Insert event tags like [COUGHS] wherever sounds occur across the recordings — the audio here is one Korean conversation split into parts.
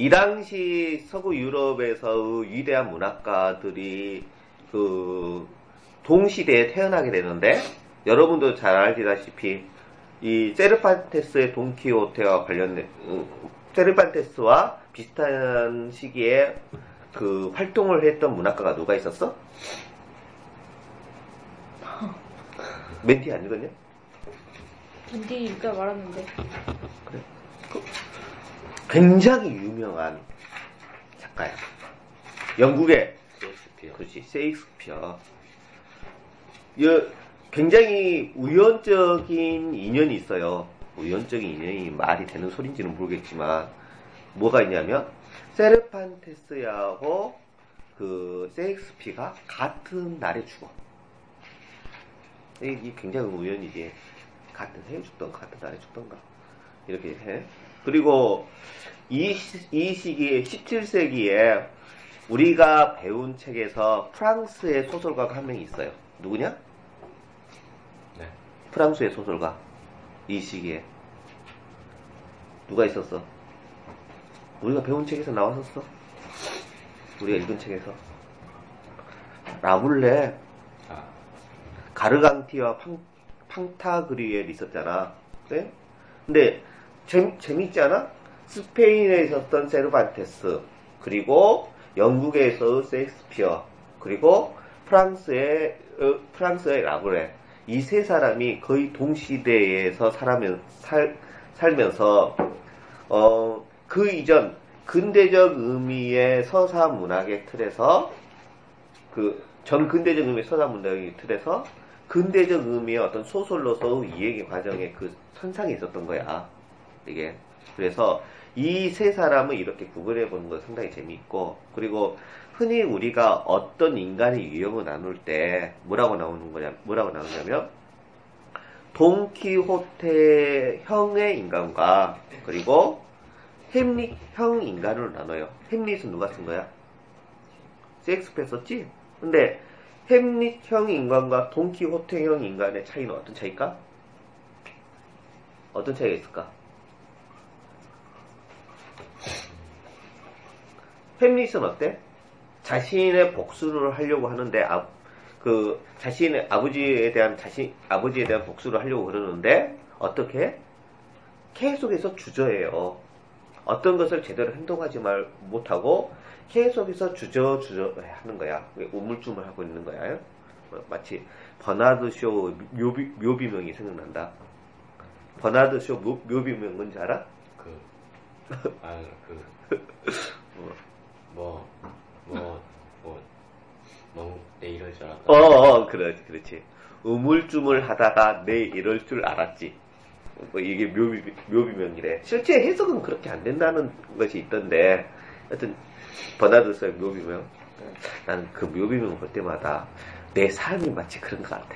이 당시 서구 유럽에서의 위대한 문학가들이 그 동시대에 태어나게 되는데 여러분도 잘 알다시피 이 세르판테스의 돈키호테와 관련된 음, 세르판테스와 비슷한 시기에 그 활동을 했던 문학가가 누가 있었어? 멘티 안 읽었냐? 딘디 일단 말았는데 굉장히 유명한 작가야. 영국의 셰익스피어. 그렇지 세익스피어. 여, 굉장히 우연적인 인연이 있어요. 우연적인 인연이 말이 되는 소린지는 모르겠지만 뭐가 있냐면 세르판테스하고 그 세익스피가 같은 날에 죽어. 이게 굉장히 우연이지. 같은 해에 죽던가 같은 날에 죽던가 이렇게 해. 그리고 이, 시- 이 시기에 17세기에 우리가 배운 책에서 프랑스의 소설가가 한명 있어요. 누구냐? 네. 프랑스의 소설가. 이 시기에. 누가 있었어? 우리가 배운 책에서 나왔었어. 우리가 읽은 책에서. 라블레, 아, 가르강티와 팡, 팡타그리엘 있었잖아. 네? 근데 재, 재밌지 않아? 스페인에 있었던 세르반테스, 그리고 영국에서 세익스피어, 그리고 프랑스의 어, 프랑스의 라브레 이 세 사람이 거의 동시대에서 살아면, 살, 살면서 어, 그 이전 근대적 의미의 서사 문학의 틀에서 그 전 근대적 의미의 서사 문학의 틀에서 근대적 의미의 어떤 소설로서 이해기 과정에 그 선상에 있었던 거야. 이게. 그래서 이 세 사람을 이렇게 구분해 보는 건 상당히 재미있고, 그리고 흔히 우리가 어떤 인간의 유형을 나눌 때 뭐라고 나오는 거냐, 뭐라고 나오냐면, 돈키호테형의 인간과, 그리고 햄릿형 인간으로 나눠요. 햄릿은 누가 쓴 거야? 셰익스피어 썼지? 근데 햄릿형 인간과 돈키호테형 인간의 차이는 어떤 차이일까? 어떤 차이가 있을까? 햄릿은 어때? 자신의 복수를 하려고 하는데 아, 그 자신의 아버지에 대한 자신 아버지에 대한 복수를 하려고 그러는데 어떻게? 계속해서 주저해요. 어떤 것을 제대로 행동하지 말 못하고 계속해서 주저 주저 하는 거야. 우물쭈물 하고 있는 거야. 어, 마치 버나드 쇼 묘비, 묘비명이 생각난다. 버나드 쇼 묘, 묘비명 뭔지 알아? 그, [LAUGHS] 아, 그, 뭐, 뭐, 뭐, 너무 내 이럴 줄 알았다. 어, 어 그렇지, 그렇지. 우물쭈물 하다가 내 이럴 줄 알았지. 뭐 이게 묘비, 묘비명이래. 실제 해석은 그렇게 안 된다는 것이 있던데, 하여튼, 쇼의 묘비명. 난그 묘비명 볼 때마다 내 삶이 마치 그런 것 같아.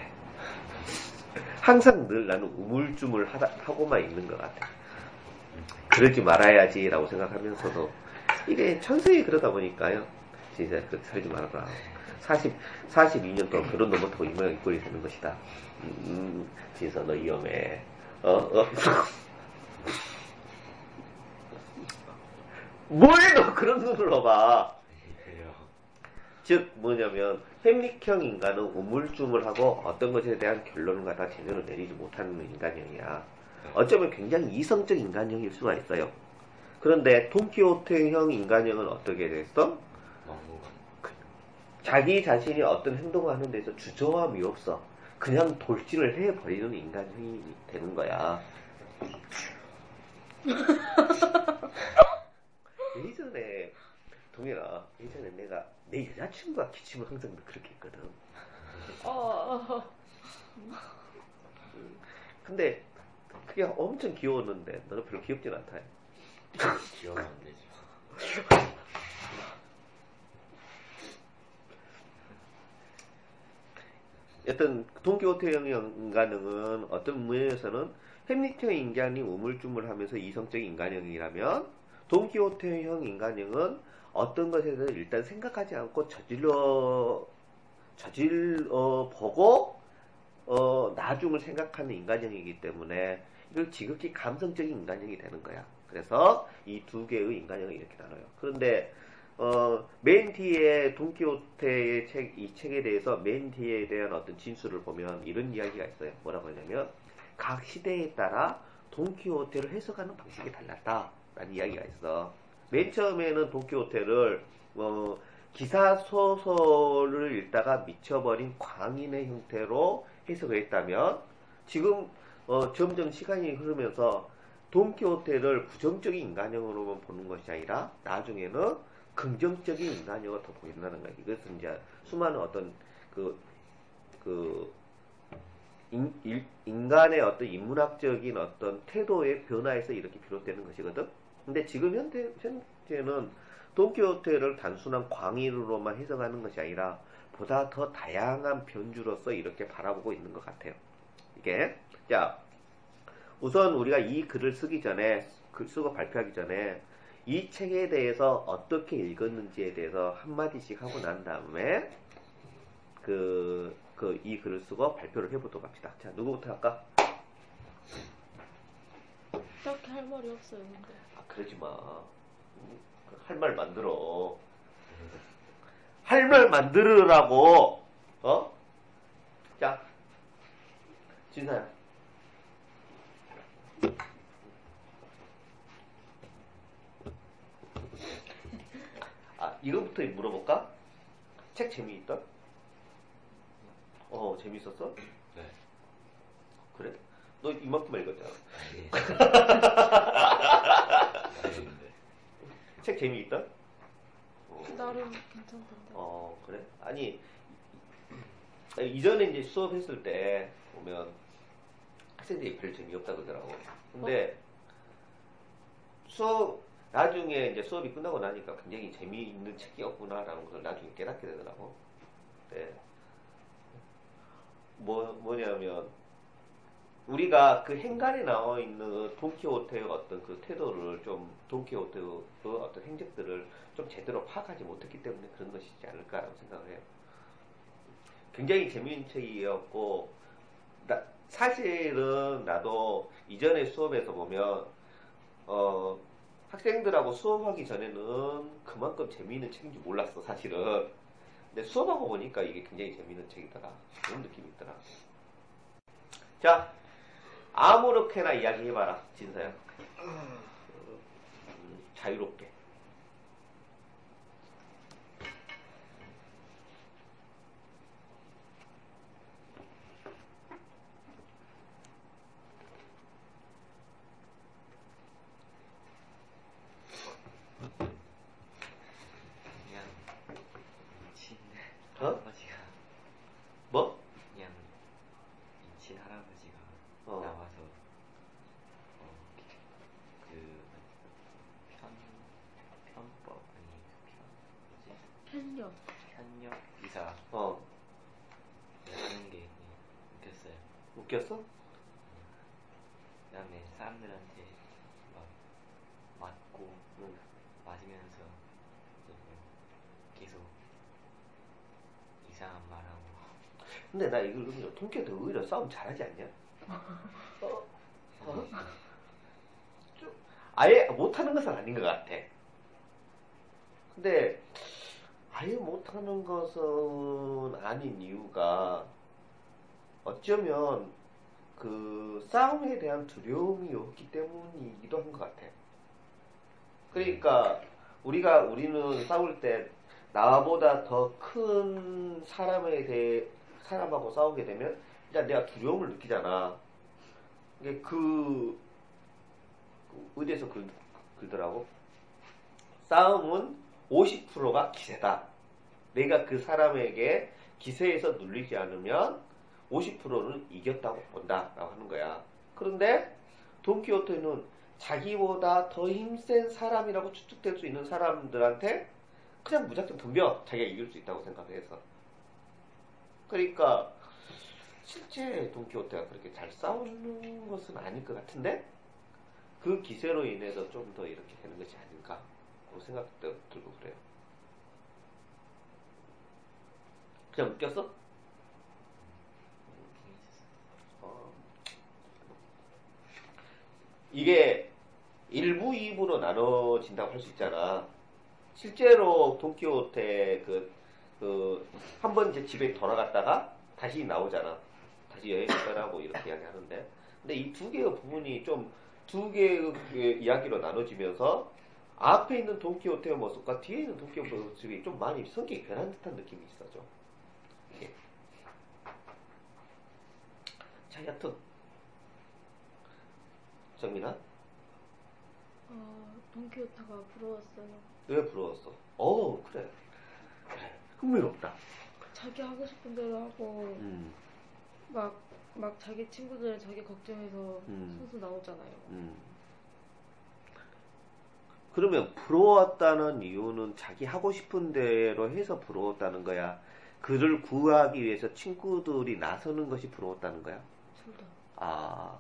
항상 늘 나는 우물쭈물 하다, 하고만 있는 것 같아. 그러지 말아야지라고 생각하면서도 이게 천성이 그러다 보니까요. 진짜 그렇게 살지 말아라. 40, 42년 동안 결혼 넘어타고 이 모양 이 꼴이 되는 것이다. 음, 진짜 너 위험해. 어, 어. [LAUGHS] 뭐해 너 그런 눈으로 봐. 즉 뭐냐면 햄릿형 인간은 우물쭈물하고 어떤 것에 대한 결론을 갖다 제대로 내리지 못하는 인간형이야. 어쩌면 굉장히 이성적 인간형일 수가 있어요. 그런데 돈키호테형 인간형은 어떻게 됐어? 자기 자신이 어떤 행동을 하는 데서 주저함이 없어. 그냥 돌진을 해버리는 인간형이 되는 거야. [LAUGHS] 예전에 동현아 예전에 내가 내 여자친구가 기침을 항상 그렇게 했거든. 어, 근데 그게 엄청 귀여웠는데 너는 별로 귀엽진 않다. 귀여우면 안 되지. 어떤 동키호테형 인간형은 어떤 면에서는 햄릿형 인간이 우물쭈물하면서 이성적인 인간형이라면 동키호테형 인간형은 어떤 것에 대해서 일단 생각하지 않고 저질러 저질러 보고 어, 나중을 생각하는 인간형이기 때문에 이걸 지극히 감성적인 인간형이 되는 거야. 그래서 이 두 개의 인간형을 이렇게 나눠요. 그런데 어, 맨 뒤에 돈키호테의 책, 이 책에 대해서 맨 뒤에 대한 어떤 진술을 보면 이런 이야기가 있어요. 뭐라고 하냐면, 각 시대에 따라 돈키호테를 해석하는 방식이 달랐다. 라는 이야기가 있어. 맨 처음에는 돈키호테를, 어, 기사 소설을 읽다가 미쳐버린 광인의 형태로 해석을 했다면, 지금, 어, 점점 시간이 흐르면서 돈키호테를 부정적인 인간형으로만 보는 것이 아니라, 나중에는 긍정적인 인간형을 더 보인다는 거예요. 이것은 이제 수많은 어떤 그, 그, 인, 일- 인간의 어떤 인문학적인 어떤 태도의 변화에서 이렇게 비롯되는 것이거든. 근데 지금 현재, 현재는 돈키호테를 단순한 광인으로만 해석하는 것이 아니라 보다 더 다양한 변주로서 이렇게 바라보고 있는 것 같아요. 이게. 자, 우선 우리가 이 글을 쓰기 전에, 글 쓰고 발표하기 전에 이 책에 대해서 어떻게 읽었는지에 대해서 한마디씩 하고 난 다음에 그, 그, 이 글을 쓰고 발표를 해보도록 합시다. 자, 누구부터 할까? 딱히 할 말이 없어요, 근데. 아, 그러지 마. 할 말 만들어. 할 말 만들으라고, 어? 자, 진사야. 아, 이거부터 물어볼까? 책 재미있다? 어, 재밌었어? 네. 그래? 너 이만큼 읽었잖아. 아닌데. [LAUGHS] 책 재미있다? 어. 나름 괜찮던데. 어, 그래? 아니, 이전에 이제 수업했을 때 보면 학생들이 별 재미없다 그러더라고. 근데 수업, 나중에 이제 수업이 끝나고 나니까 굉장히 재미있는 책이었구나라는 것을 나중에 깨닫게 되더라고. 네. 뭐, 뭐냐면, 우리가 그 행간에 나와 있는 돈키호테의 어떤 그 태도를 좀, 돈키호테의 그 어떤 행적들을 좀 제대로 파악하지 못했기 때문에 그런 것이지 않을까라고 생각을 해요. 굉장히 재미있는 책이었고, 나- 사실은 나도 이전에 수업에서 보면, 어, 학생들하고 수업하기 전에는 그만큼 재미있는 책인지 몰랐어, 사실은. 근데 수업하고 보니까 이게 굉장히 재미있는 책이더라. 그런 느낌이 있더라. 자, 아무렇게나 이야기해봐라, 진서야. 음, 자유롭게. 그냥 미친 어? 할아버지가 뭐? 그냥 미친 할아버지가 어. 나와서 어, 그 편, 편법 아니 그 편, 뭐지? 편력. 편력 기사 어, 하는 게 웃겼어요. 웃겼어? 그다음에 사람들한테 막 맞고 응. 맞으면서 또 계속 이상한 말하고 근데 나 이걸 보면 통쾌도 오히려 싸움 잘하지 않냐? [LAUGHS] 어? 어? 좀 아예 못하는 것은 아닌 것 같아. 근데 아예 못하는 것은 아닌 이유가 어쩌면 그 싸움에 대한 두려움이 없기 때문이기도 한 것 같아. 그러니까 우리가 우리는 싸울 때 나보다 더 큰 사람에 대해 사람하고 싸우게 되면 일단 내가 두려움을 느끼잖아. 이게 그, 그 어디에서 글, 글더라고? 싸움은 50%가 기세다. 내가 그 사람에게 기세에서 눌리지 않으면 50%는 이겼다고 본다 라고 하는 거야. 그런데 돈키호테는 자기보다 더 힘센 사람이라고 추측될 수 있는 사람들한테 그냥 무작정 덤벼 자기가 이길 수 있다고 생각해서 그러니까 실제 돈키호테가 그렇게 잘 싸우는 것은 아닐 것 같은데 그 기세로 인해서 좀 더 이렇게 되는 것이 아닌가 그 생각도 들고 그래요 그냥 웃겼어? 어. 이게 1부, 2부로 나눠진다고 할 수 있잖아. 실제로 돈키호테 그, 그, 한 번 이제 집에 돌아갔다가 다시 나오잖아. 다시 여행을 떠나고 이렇게 이야기 하는데. 근데 이 두 개의 부분이 좀 두 개의 그 이야기로 나눠지면서 앞에 있는 돈키호테의 모습과 뒤에 있는 돈키호테의 모습이 좀 많이 성격이 변한 듯한 느낌이 있어죠. 이게. 자, 여튼. 정민아? 어, 돈키호타가 부러웠어요. 왜 부러웠어? 어, 그래. 그래. 흥미롭다. 자기 하고 싶은 대로 하고 음, 막, 막 자기 친구들은 자기 걱정해서 음. 선수 나오잖아요. 음. 그러면 부러웠다는 이유는 자기 하고 싶은 대로 해서 부러웠다는 거야? 그를 구하기 위해서 친구들이 나서는 것이 부러웠다는 거야? 둘 다. 아,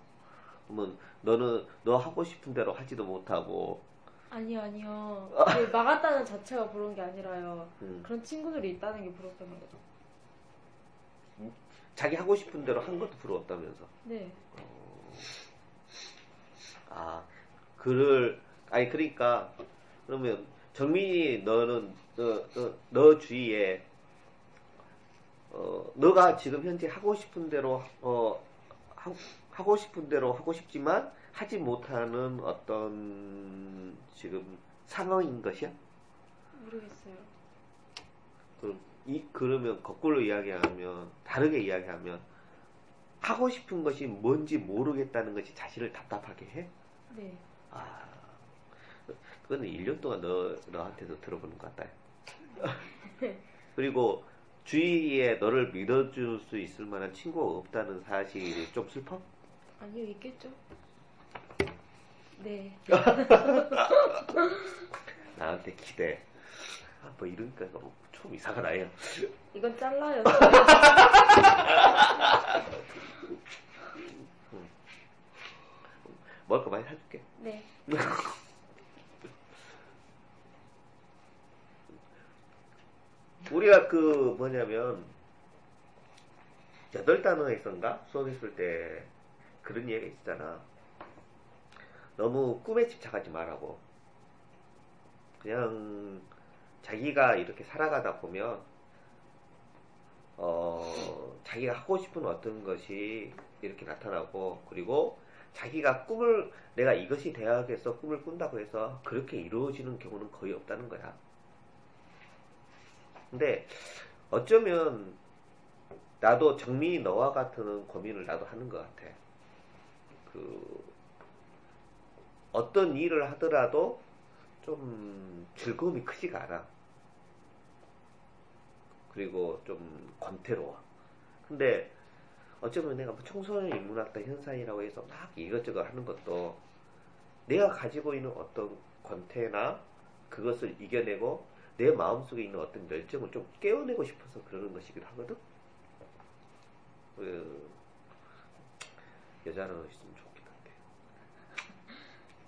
그러면 너는 너 하고 싶은 대로 하지도 못하고, 아니요, 아니요. 그 막았다는 자체가 부러운 게 아니라요. 음, 그런 친구들이 있다는 게 부럽다는 거죠. 자기 하고 싶은 대로 한 것도 부러웠다면서. 네. 아, 그를, 아니, 그러니까, 그러면, 정민이 너는, 너, 너, 너 주위에, 어, 너가 지금 현재 하고 싶은 대로, 어, 하, 하고 싶은 대로 하고 싶지만, 하지 못하는 어떤, 지금, 상황인 것이야? 모르겠어요. 그럼, 이, 그러면, 거꾸로 이야기하면, 다르게 이야기하면, 하고 싶은 것이 뭔지 모르겠다는 것이 자신을 답답하게 해? 네. 아, 그거는 1년 동안 너, 너한테도 들어보는 것 같다. [LAUGHS] 그리고 주위에 너를 믿어줄 수 있을 만한 친구가 없다는 사실이 좀 슬퍼? 아니요, 있겠죠? 네. [LAUGHS] 나한테 기대. 아, 뭐 이러니까 너무 좀 이상하다, 요 이건 잘라요. [LAUGHS] 먹을 거 많이 사줄게. 네. [LAUGHS] 우리가 그 뭐냐면 여덟 단어에선가 수업했을 때 그런 얘기가 있잖아. 너무 꿈에 집착하지 말라고. 그냥 자기가 이렇게 살아가다 보면 어 자기가 하고 싶은 어떤 것이 이렇게 나타나고 그리고 자기가 꿈을 내가 이것이 대학에서 꿈을 꾼다고 해서 그렇게 이루어지는 경우는 거의 없다는 거야. 근데 어쩌면 나도 정민이 너와 같은 고민을 나도 하는 것 같아. 그 어떤 일을 하더라도 좀 즐거움이 크지가 않아. 그리고 좀 권태로워. 근데 어쩌면 내가 뭐 청소년 인문학다 현상이라고 해서 막 이것저것 하는 것도 내가 가지고 있는 어떤 권태나 그것을 이겨내고 내 마음속에 있는 어떤 열정을 좀 깨워내고 싶어서 그러는 것이기도 하거든. 그 여자는 있으면 좋긴 한데.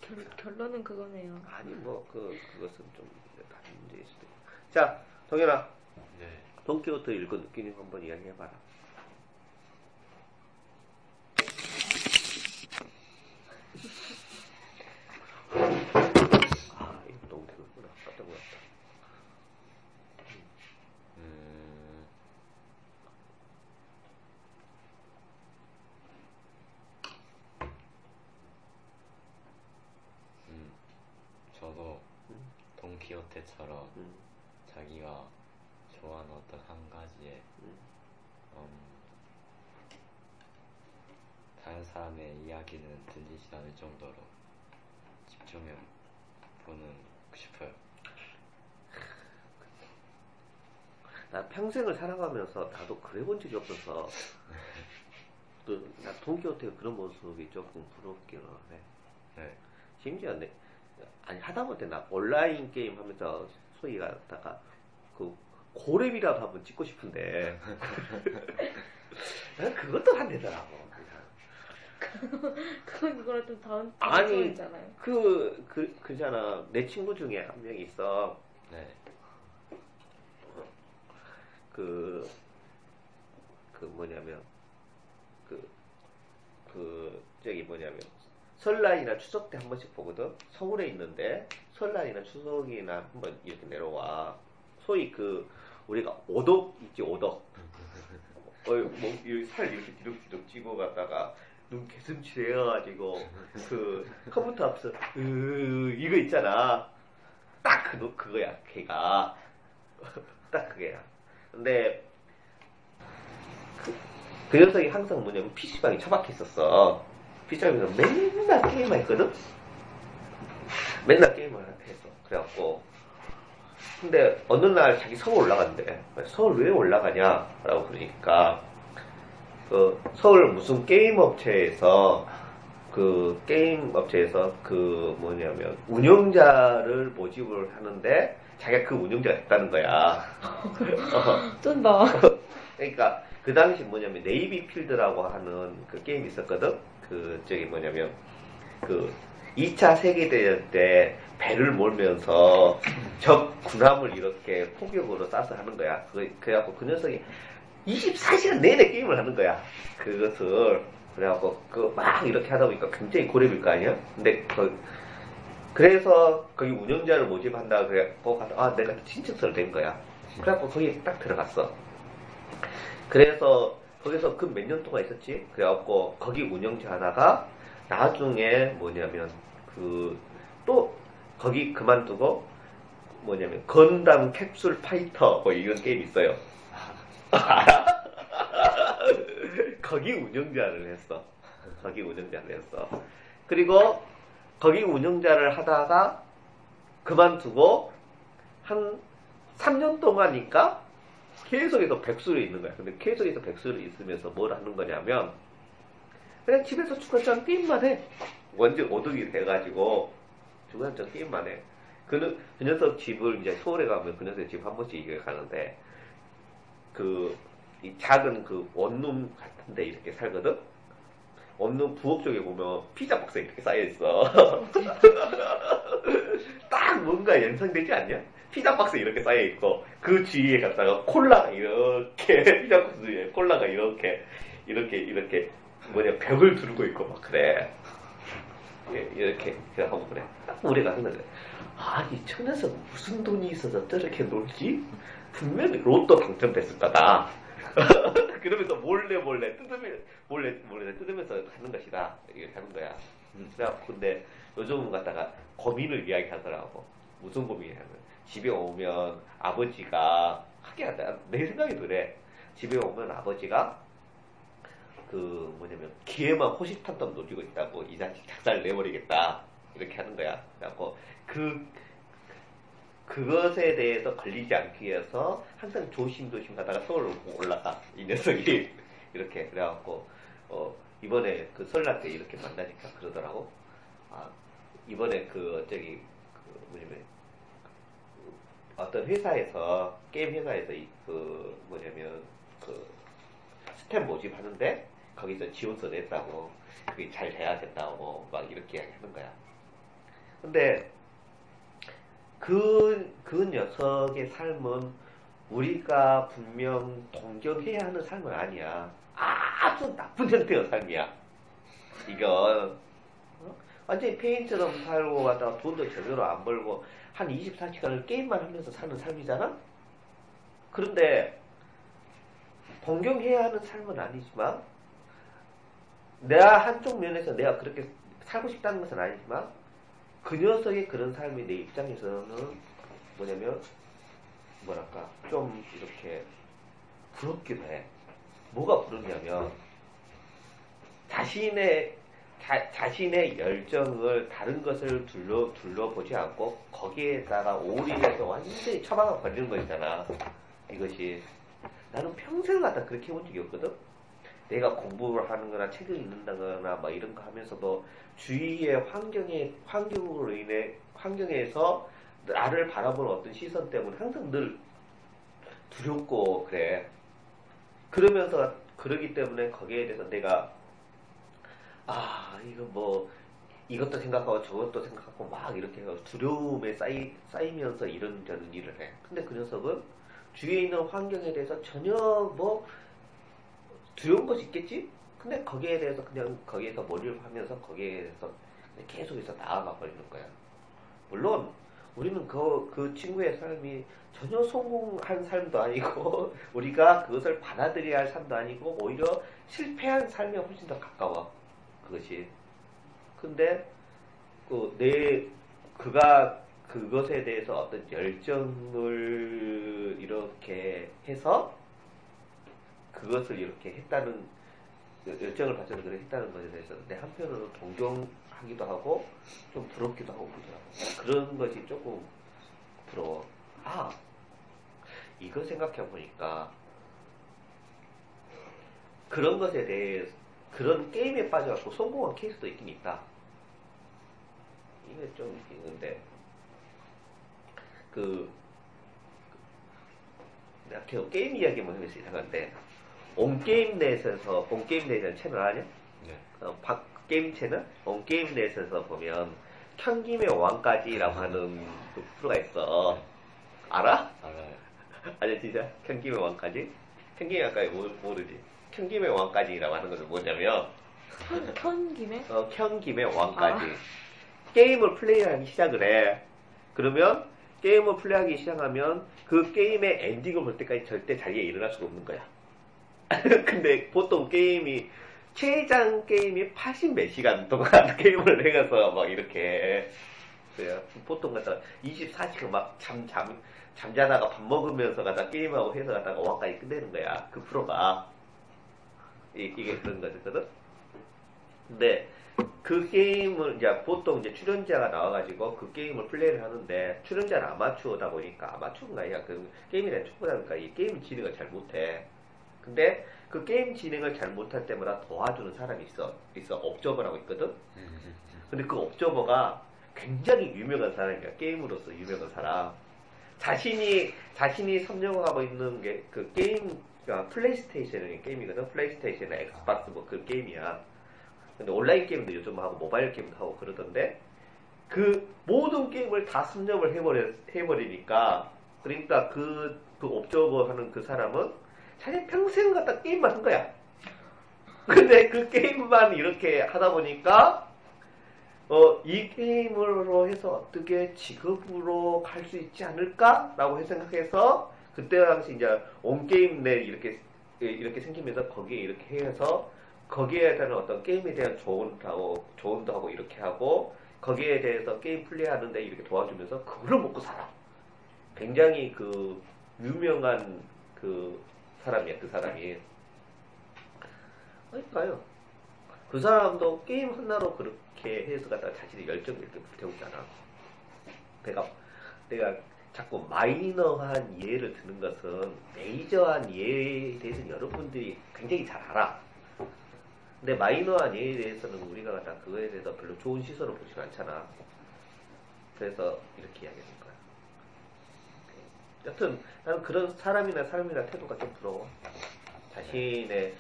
결, 결론은 그거네요. 아니 뭐 그 그것은 좀 다른 문제일 수도 있고. 자, 동현아, 네. 돈키호테 읽고 느끼는 거 한번 이야기해봐라. 아, 이거 너무 되는구나. 깜짝 놀랐다. 음, 음, 저도 음. 돈키호테처럼 음, 자기가 좋아하는 어떤 한 가지에 음. 음, 다른 사람의 이야기는 들리지 않을 정도로 집중해 보는 싶어요. 나 평생을 살아가면서 나도 그래 본 적이 없어서 [LAUGHS] 또나 동키호테 그런 모습이 조금 부럽기는 해. 네. 심지어 내 아니 하다못해 나 온라인 게임 하면서 소위 갖다가 그 고렙이라도 한번 찍고 싶은데 [LAUGHS] 난 그것도 안 되더라고. 그건 그거랑 좀 다른 아니. 방송이잖아요. 그, 그, 그잖아. 내 친구 중에 한 명이 있어. 네. 그, 그 뭐냐면, 그, 그, 저기 뭐냐면, 설날이나 추석 때 한 번씩 보거든? 서울에 있는데, 설날이나 추석이나 한 번 이렇게 내려와. 소위 그, 우리가 오덕 있지, 오덕. 어, 뭐, 이살 이렇게 뒤룩뒤룩 찌고 갔다가, 눈 개슴칠 해가지고, 그, 컴퓨터 앞에서, 으, 이거 있잖아. 딱 그, 그거야, 걔가. [LAUGHS] 딱 그게야. 근데 그, 그 녀석이 항상 뭐냐면 PC방에 처박혀 있었어. PC방에서 맨날 게임만 했거든? 맨날 게임을 했어. 그래갖고. 근데 어느 날 자기 서울 올라간대. 서울 왜 올라가냐? 라고 그러니까, 그 서울 무슨 게임 업체에서 그 게임 업체에서 그 뭐냐면 운영자를 모집을 하는데 자기가 그 운영자가 됐다는 거야. [LAUGHS] 어. 쩐다. 그러니까 그 당시 뭐냐면 네이비 필드라고 하는 그 게임이 있었거든. 그 저기 뭐냐면 그 2차 세계대전 때 배를 몰면서 적 군함을 이렇게 포격으로 쏴서 하는 거야. 그, 그래갖고 그 녀석이 24시간 내내 게임을 하는 거야. 그것을. 그래갖고 그 막 이렇게 하다 보니까 굉장히 고렙일 거 아니야? 근데 그, 그래서 거기 운영자를 모집한다 그래갖고 아 내가 신청서를 낸 거야. 그래갖고 거기 딱 들어갔어. 그래서 거기서 그 몇 년 동안 있었지. 그래갖고 거기 운영자 하나가 나중에 뭐냐면 그 또 거기 그만두고 뭐냐면 건담 캡슐 파이터 뭐 이런 게임 있어요. [LAUGHS] 거기 운영자를 했어. 거기 운영자를 했어. 그리고 거기 운영자를 하다가 그만두고 한 3년 동안이니까 계속해서 백수로 있는 거야. 근데 계속해서 백수로 있으면서 뭘 하는 거냐면 그냥 집에서 주간장 게임만 해. 완전 오덕이 돼가지고 주간장 게임만 해. 그, 그 녀석 집을 이제 서울에 가면 그 녀석 집 한 번씩 이겨 가는데 그이 작은 그 원룸 같은데 이렇게 살거든. 원룸 부엌 쪽에 보면 피자 박스 이렇게 쌓여 있어. [LAUGHS] 딱 뭔가 연상되지 않냐? 피자 박스 이렇게 쌓여 있고 그 주위에 갖다가 콜라가 이렇게 [LAUGHS] 피자 박스 위에 콜라가 이렇게 이렇게 이렇게 뭐냐 벽을 두르고 있고 막 그래. 예, 이렇게 하고 그래. 딱 우리가 하는 거래. 아이 저 녀석 무슨 돈이 있어서 저렇게 놀지? 분명히 로또 당첨됐을 거다. [LAUGHS] 그러면서 몰래 몰래 뜯으면 몰래 몰래 뜯으면서 하는 것이다. 이렇게 하는 거야. 그래갖고 근데 요즘은 갖다가 고민을 이야기하더라고. 무슨 고민이냐면 집에 오면 아버지가 하게 하다. 내 생각이 그래. 집에 오면 아버지가 그 뭐냐면 기회만 호시탄땀 노리고 있다고 이 자식 작살 내버리겠다 이렇게 하는 거야. 그래갖고 그 그것에 대해서 걸리지 않기 위해서 항상 조심조심 하다가 서울로 올라가 이 녀석이 [LAUGHS] 이렇게 그래갖고 어 이번에 그 설날 때 이렇게 만나니까 그러더라고. 아 이번에 그 저기 그 뭐냐면 어떤 회사에서 게임 회사에서 이 그 뭐냐면 그 스태프 모집하는데 거기서 지원서 냈다고 그게 잘 돼야 된다고 막 이렇게 이야기하는 거야. 근데 그, 그 녀석의 삶은 우리가 분명 동경해야 하는 삶은 아니야. 아주 나쁜 형태의 삶이야. 이건 어? 완전히 페인처럼 살고 갔다가 돈도 제대로 안 벌고 한 24시간을 게임만 하면서 사는 삶이잖아? 그런데 동경해야 하는 삶은 아니지만 내가 한쪽 면에서 내가 그렇게 살고 싶다는 것은 아니지만 그 녀석의 그런 삶이 내 입장에서는 뭐냐면 뭐랄까 좀 이렇게 부럽기도 해. 뭐가 부럽냐면 자신의 자, 자신의 열정을 다른 것을 둘러 둘러보지 않고 거기에다가 올인해서 완전히 처박아 버리는 거 있잖아. 이것이 나는 평생 갖다 그렇게 해본 적이 없거든. 내가 공부를 하는 거나 책을 읽는다거나 막 이런 거 하면서도 주위의 환경에 환경으로 인해 환경에서 나를 바라보는 어떤 시선 때문에 항상 늘 두렵고 그래. 그러면서 그러기 때문에 거기에 대해서 내가 아 이거 뭐 이것도 생각하고 저것도 생각하고 막 이렇게 해서 두려움에 쌓이, 쌓이면서 이런저런 일을 해. 근데 그 녀석은 주위에 있는 환경에 대해서 전혀 뭐 두려운 것이 있겠지? 근데 거기에 대해서 그냥 거기에서 머리를 하면서 거기에 대해서 계속해서 나아가 버리는 거야. 물론 우리는 그, 그 친구의 삶이 전혀 성공한 삶도 아니고 [LAUGHS] 우리가 그것을 받아들여야 할 삶도 아니고 오히려 실패한 삶에 훨씬 더 가까워. 그것이. 근데 그 내 그가 그것에 대해서 어떤 열정을 이렇게 해서 그것을 이렇게 했다는 열정을 가져서 그렇게 했다는 것에 대해서 내 한편으로는 동경하기도 하고 좀 부럽기도 하고 그러더라고. 그런 것이 조금 부러워. 아 이거 생각해 보니까 그런 것에 대해 그런 게임에 빠져갖고 성공한 케이스도 있긴 있다. 이게 좀 있는데 그 내가 게임 이야기만 하면서 이상한데 온게임넷에서 온게임넷이라는 채널 아냐? 네. 어, 박 게임 채널? 온게임넷에서 보면 현김의 왕까지라고 하는 그 프로가 있어. 알아? 알아요. [LAUGHS] 아니 진짜 현김의 왕까지? 현김의 왕까지 모, 모르지? 현김의 왕까지라고 하는 것은 뭐냐면 현, 현 김에? 어, 현김의 왕까지 게임을 플레이하기 시작을 해. 그러면 게임을 플레이하기 시작하면 그 게임의 엔딩을 볼 때까지 절대 자리에 일어날 수가 없는 거야. [LAUGHS] 근데 보통 게임이 최장 게임이 80 몇 시간 동안 [LAUGHS] 게임을 해가서 막 이렇게. 보통 갖다 24시간 막 잠, 잠, 잠자다가 밥 먹으면서 가다 게임하고 해서 가다가 왕까지 끝내는 거야. 그 프로가. 이, 이게 그런 거거든. 근데 그 게임을 이제 보통 이제 출연자가 나와가지고 그 게임을 플레이를 하는데 출연자는 아마추어다 보니까 아마추어가 아니야. 그 게임이란 축구라니까 이 게임 진행을 잘 못해. 근데 그 게임 진행을 잘 못할 때마다 도와주는 사람이 있어. 있어. observer라고 있거든. 근데 그 observer가 굉장히 유명한 사람이야. 게임으로서 유명한 사람. 자신이 자신이 선정하고 있는 게 그 게임 그러니까 플레이스테이션의 게임이거든. 플레이스테이션, 엑스박스 뭐 그 게임이야. 근데 온라인 게임도 요즘 하고 모바일 게임도 하고 그러던데 그 모든 게임을 다 섭렵을 해버려, 해버리니까 그러니까 그, 그 옵저버 하는 그 사람은 자기 평생 갖다 게임만 한 거야. 근데 그 게임만 이렇게 하다 보니까 어, 이 게임으로 해서 어떻게 직업으로 갈 수 있지 않을까라고 생각해서 그때 당시 이제 온게임넷 이렇게 이렇게 생기면서 거기에 이렇게 해서 거기에 대한 어떤 게임에 대한 조언도 하고 조언도 하고 이렇게 하고 거기에 대해서 게임 플레이하는데 이렇게 도와주면서 그걸로 먹고 살아. 굉장히 그 유명한 그 사람이야 그 사람이. 그러니까요. 그 사람도 게임 하나로 그렇게 해서 갖다가 자신의 열정을 이렇게 불태우잖아. 내가 내가 자꾸 마이너한 예를 드는 것은 메이저한 예에 대해서는 여러분들이 굉장히 잘 알아. 근데 마이너한 예에 대해서는 우리가 갖다 그거에 대해서 별로 좋은 시선을 보지 않잖아. 그래서 이렇게 이야기하는 거야. 여튼 나는 그런 사람이나 사람이나 태도가 좀 부러워. 자신의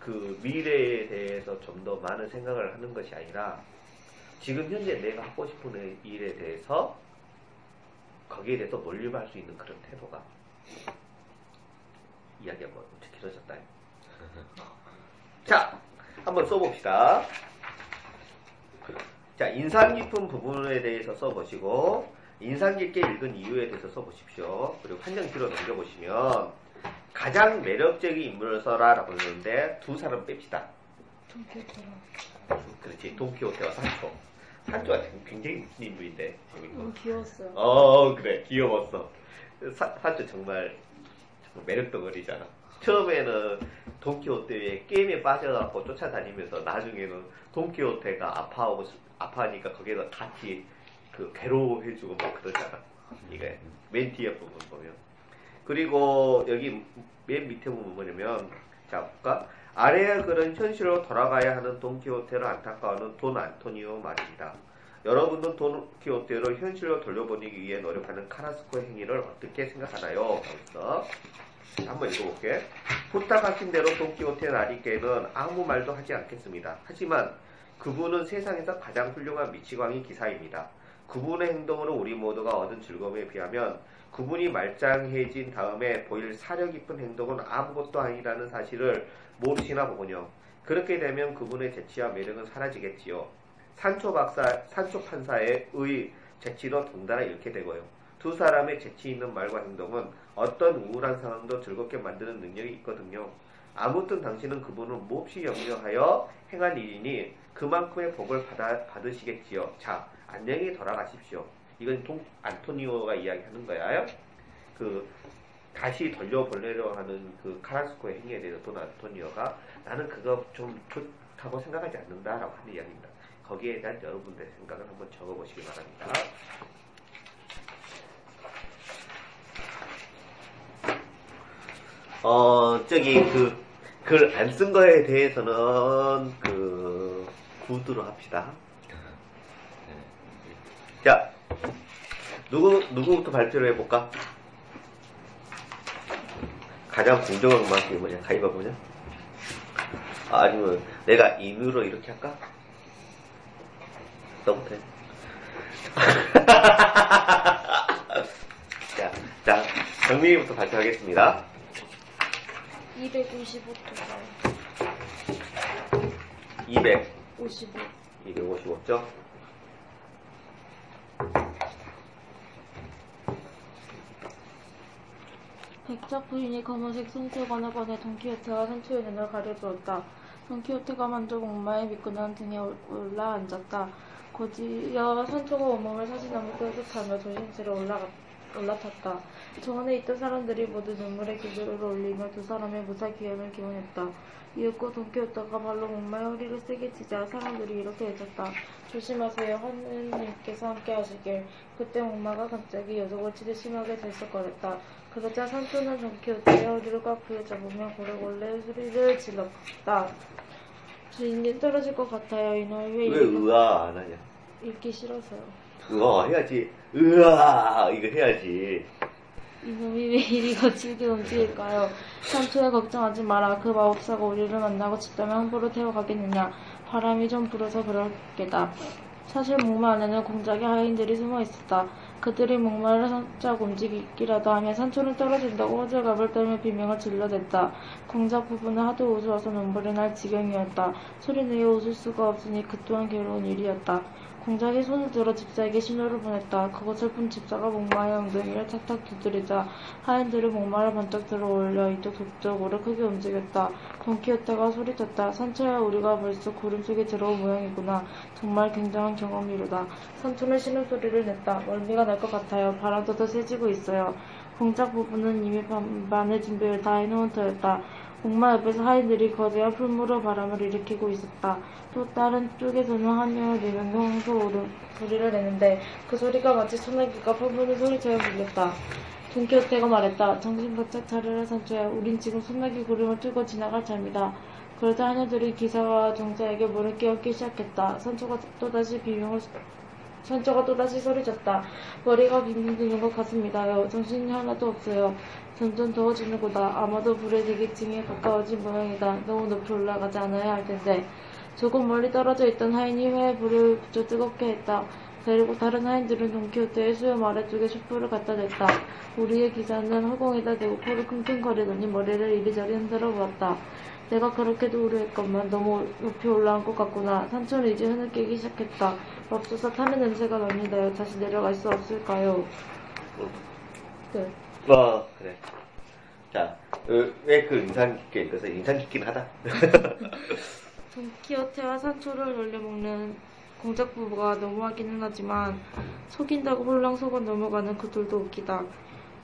그 미래에 대해서 좀 더 많은 생각을 하는 것이 아니라 지금 현재 내가 하고 싶은 일에 대해서 거기에 대해서 몰입할 수 있는 그런 태도가 이야기가 뭐 엄청 길어졌다. [LAUGHS] 자, 한번 써봅시다. 자, 인상 깊은 부분에 대해서 써보시고 인상 깊게 읽은 이유에 대해서 써보십시오. 그리고 한장 뒤로 넘겨보시면 가장 매력적인 인물을 써라라고 했는데 두 사람 뺍시다. 돈키호테라. 그렇지. 돈키호테와 산초. 산초가 굉장히 무슨 인물인데 재밌고. 너무 귀여웠어요. 어 그래 귀여웠어. 사, 산초 정말, 정말 매력 덩어리잖아. 처음에는 돈키호테에 게임에 빠져갖고 쫓아다니면서 나중에는 돈키호테가 아파하고 싶- 아파하니까 거기서 같이 그 괴로워해주고 막 그러잖아. 이게 맨 뒤에 부분 보면. 그리고 여기 맨 밑에 부분 뭐냐면 자 볼까? 아래의 글은 현실로 돌아가야 하는 돈키호테를 안타까워하는 돈 안토니오 말입니다. 여러분은 돈키호테를 현실로 돌려보내기 위해 노력하는 카라스코의 행위를 어떻게 생각하나요? 벌써 한번 읽어볼게. 부탁하신 대로 돈키호테 나리께는 아무 말도 하지 않겠습니다. 하지만 그분은 세상에서 가장 훌륭한 미치광이 기사입니다. 그분의 행동으로 우리 모두가 얻은 즐거움에 비하면 그분이 말짱해진 다음에 보일 사려 깊은 행동은 아무것도 아니라는 사실을 모르시나 보군요. 그렇게 되면 그분의 재치와 매력은 사라지겠지요. 산초 박사, 산초 판사의 의 재치도 덩달아 잃게 되고요. 두 사람의 재치 있는 말과 행동은 어떤 우울한 상황도 즐겁게 만드는 능력이 있거든요. 아무튼 당신은 그분을 몹시 염려하여 행한 일이니 그만큼의 복을 받아, 받으시겠지요. 자, 안녕히 돌아가십시오. 이건 동, 안토니오가 이야기하는 거야. 그 다시 돌려보내려 하는 그 카라스코의 행위에 대해서 돈 안토니오가 나는 그거 좀 좋다고 생각하지 않는다라고 하는 이야기입니다. 거기에 대한 여러분들의 생각을 한번 적어보시기 바랍니다. 어, 저기 그 글 안 쓴 거에 대해서는 그 구두로 합시다. 자, 누구 누구부터 발표를 해볼까? 가장 공정한 맛이 뭐냐? 가위바위보냐? 아, 아니면 내가 인으로 이렇게 할까? 너부터 해. [LAUGHS] 자, 자, 정민이부터 발표하겠습니다. 255점. 200, 55. 255점. 백작 부인이 검은색 손수건을 꺼내 돈키호테와 산초의 눈을 가려주었다. 돈키호테가 먼저 목마에 미끄러운 등에 올라 앉았다. 곧이어 산초가 온몸을 사지나무 끄덕하며 조심스레 올라갔, 올라탔다. 정원에 있던 사람들이 모두 눈물의 기술을 올리며 두 사람의 무사 귀함을 기원했다. 이윽고 돈키호테가 발로 목마의 허리를 세게 치자 사람들이 이렇게 외쳤다. 조심하세요. 하느님께서 함께 하시길. 그때 목마가 갑자기 여종을 치듯 심하게 들썩거렸다. 그러자 산초는 돈키호테의 허리를 꽉 부여잡으며 고래골래 소리를 질렀다. 주인님 떨어질 것 같아요. 이놈이 왜왜 으아 안 하냐? 읽기 싫어서요. 으아 해야지. 으아 이거 해야지. 이놈이 왜 이리 거칠게 움직일까요? 산초야 걱정하지 마라. 그 마법사가 우리를 만나고 집다면 함부로 태워가겠느냐. 바람이 좀 불어서 그럴 게다. 사실 목마 안에는 공작의 하인들이 숨어 있었다. 그들이 목마를 살짝 움직이기라도 하면 산초는 떨어진다고 호들갑을 떨며 비명을 질러댔다. 공작 부부는 하도 우스워서 눈물이 날 지경이었다. 소리 내어 웃을 수가 없으니 그 또한 괴로운 일이었다. 공작이 손을 들어 집사에게 신호를 보냈다. 그것을 본 집사가 목마의 엉덩이를 탁탁 두드리자 하인들이 목마를 번쩍 들어 올려 이쪽 저쪽으로 크게 움직였다. 돈키호테가 소리쳤다. 산초야 우리가 벌써 구름 속에 들어온 모양이구나. 정말 굉장한 경험이로다. 산초는 신음소리를 냈다. 멀미가 날 것 같아요. 바람도 더 세지고 있어요. 공작 부부는 이미 반 반의 준비를 다 해놓은 터였다. 목마 옆에서 하인들이 거대한 풀무로 바람을 일으키고 있었다. 또 다른 쪽에서는 한 명을 네 명이 홍소 오른 소리를 내는데 그 소리가 마치 소나기가 퍼부는 소리처럼 들렸다. 돈키호테가 말했다. 정신 바짝 차려라 산초야. 우린 지금 소나기 구름을 뚫고 지나갈 참이다. 그러자 하녀들이 기사와 종자에게 물을 끼얹기 시작했다. 산초가 또다시 비명을 산초가 또다시 소리쳤다. 머리가 빙빙 드는 것 같습니다요. 정신이 하나도 없어요. 점점 더워지는 거다. 아마도 불의 대기층에 가까워진 모양이다. 너무 높이 올라가지 않아야 할 텐데. 조금 멀리 떨어져 있던 하인이 회에 불을 붙여 뜨겁게 했다. 그리고 다른 하인들은 돈키호테의 수염 아래쪽에 촛불을 갖다 댔다. 우리의 기사는 허공에다 대고 코를 킁킁거리더니 머리를 이리저리 흔들어 보았다. 내가 그렇게도 우려했건만 너무 높이 올라온 것 같구나. 산초는 이제 흐느끼기 시작했다. 맙소사 타는 냄새가 납니다요. 다시 내려갈 수 없을까요? 끝. 어 그래. 자, 왜 그 인상 깊게 읽어서 인상 깊긴 하다. 돈키호테와 산초를 돌려먹는 공작 부부가 너무하기는 하지만 속인다고 홀랑 속아 넘어가는 그들도 웃기다.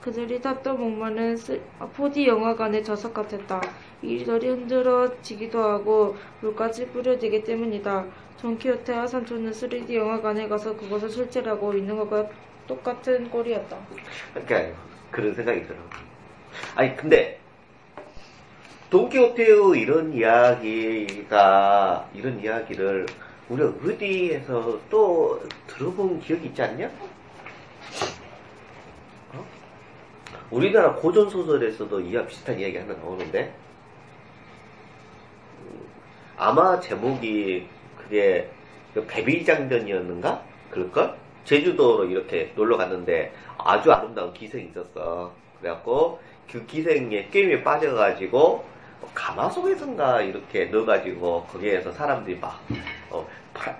그들이 탔던 목마는 4D 영화관의 좌석 같았다. 이리저리 흔들어지기도 하고 물까지 뿌려지기 때문이다. 돈키호테와 삼촌은 3D 영화관에 가서 그것을 실제라고 있는 것과 똑같은 꼴이었다. 그러니까 그런 생각이 들어. 아니 근데 돈키호테의 이런 이야기가 이런 이야기를 우리가 어디에서 또 들어본 기억이 있지 않냐? 어? 우리나라 고전 소설에서도 이와 비슷한 이야기 하나 나오는데 음, 아마 제목이 그게 그 배비장전이었는가? 그럴걸? 제주도로 이렇게 놀러 갔는데 아주 아름다운 기생이 있었어. 그래갖고 그 기생의 게임에 빠져가지고 가마 속에선가 이렇게 넣어가지고 거기에서 사람들이 막 어, 바,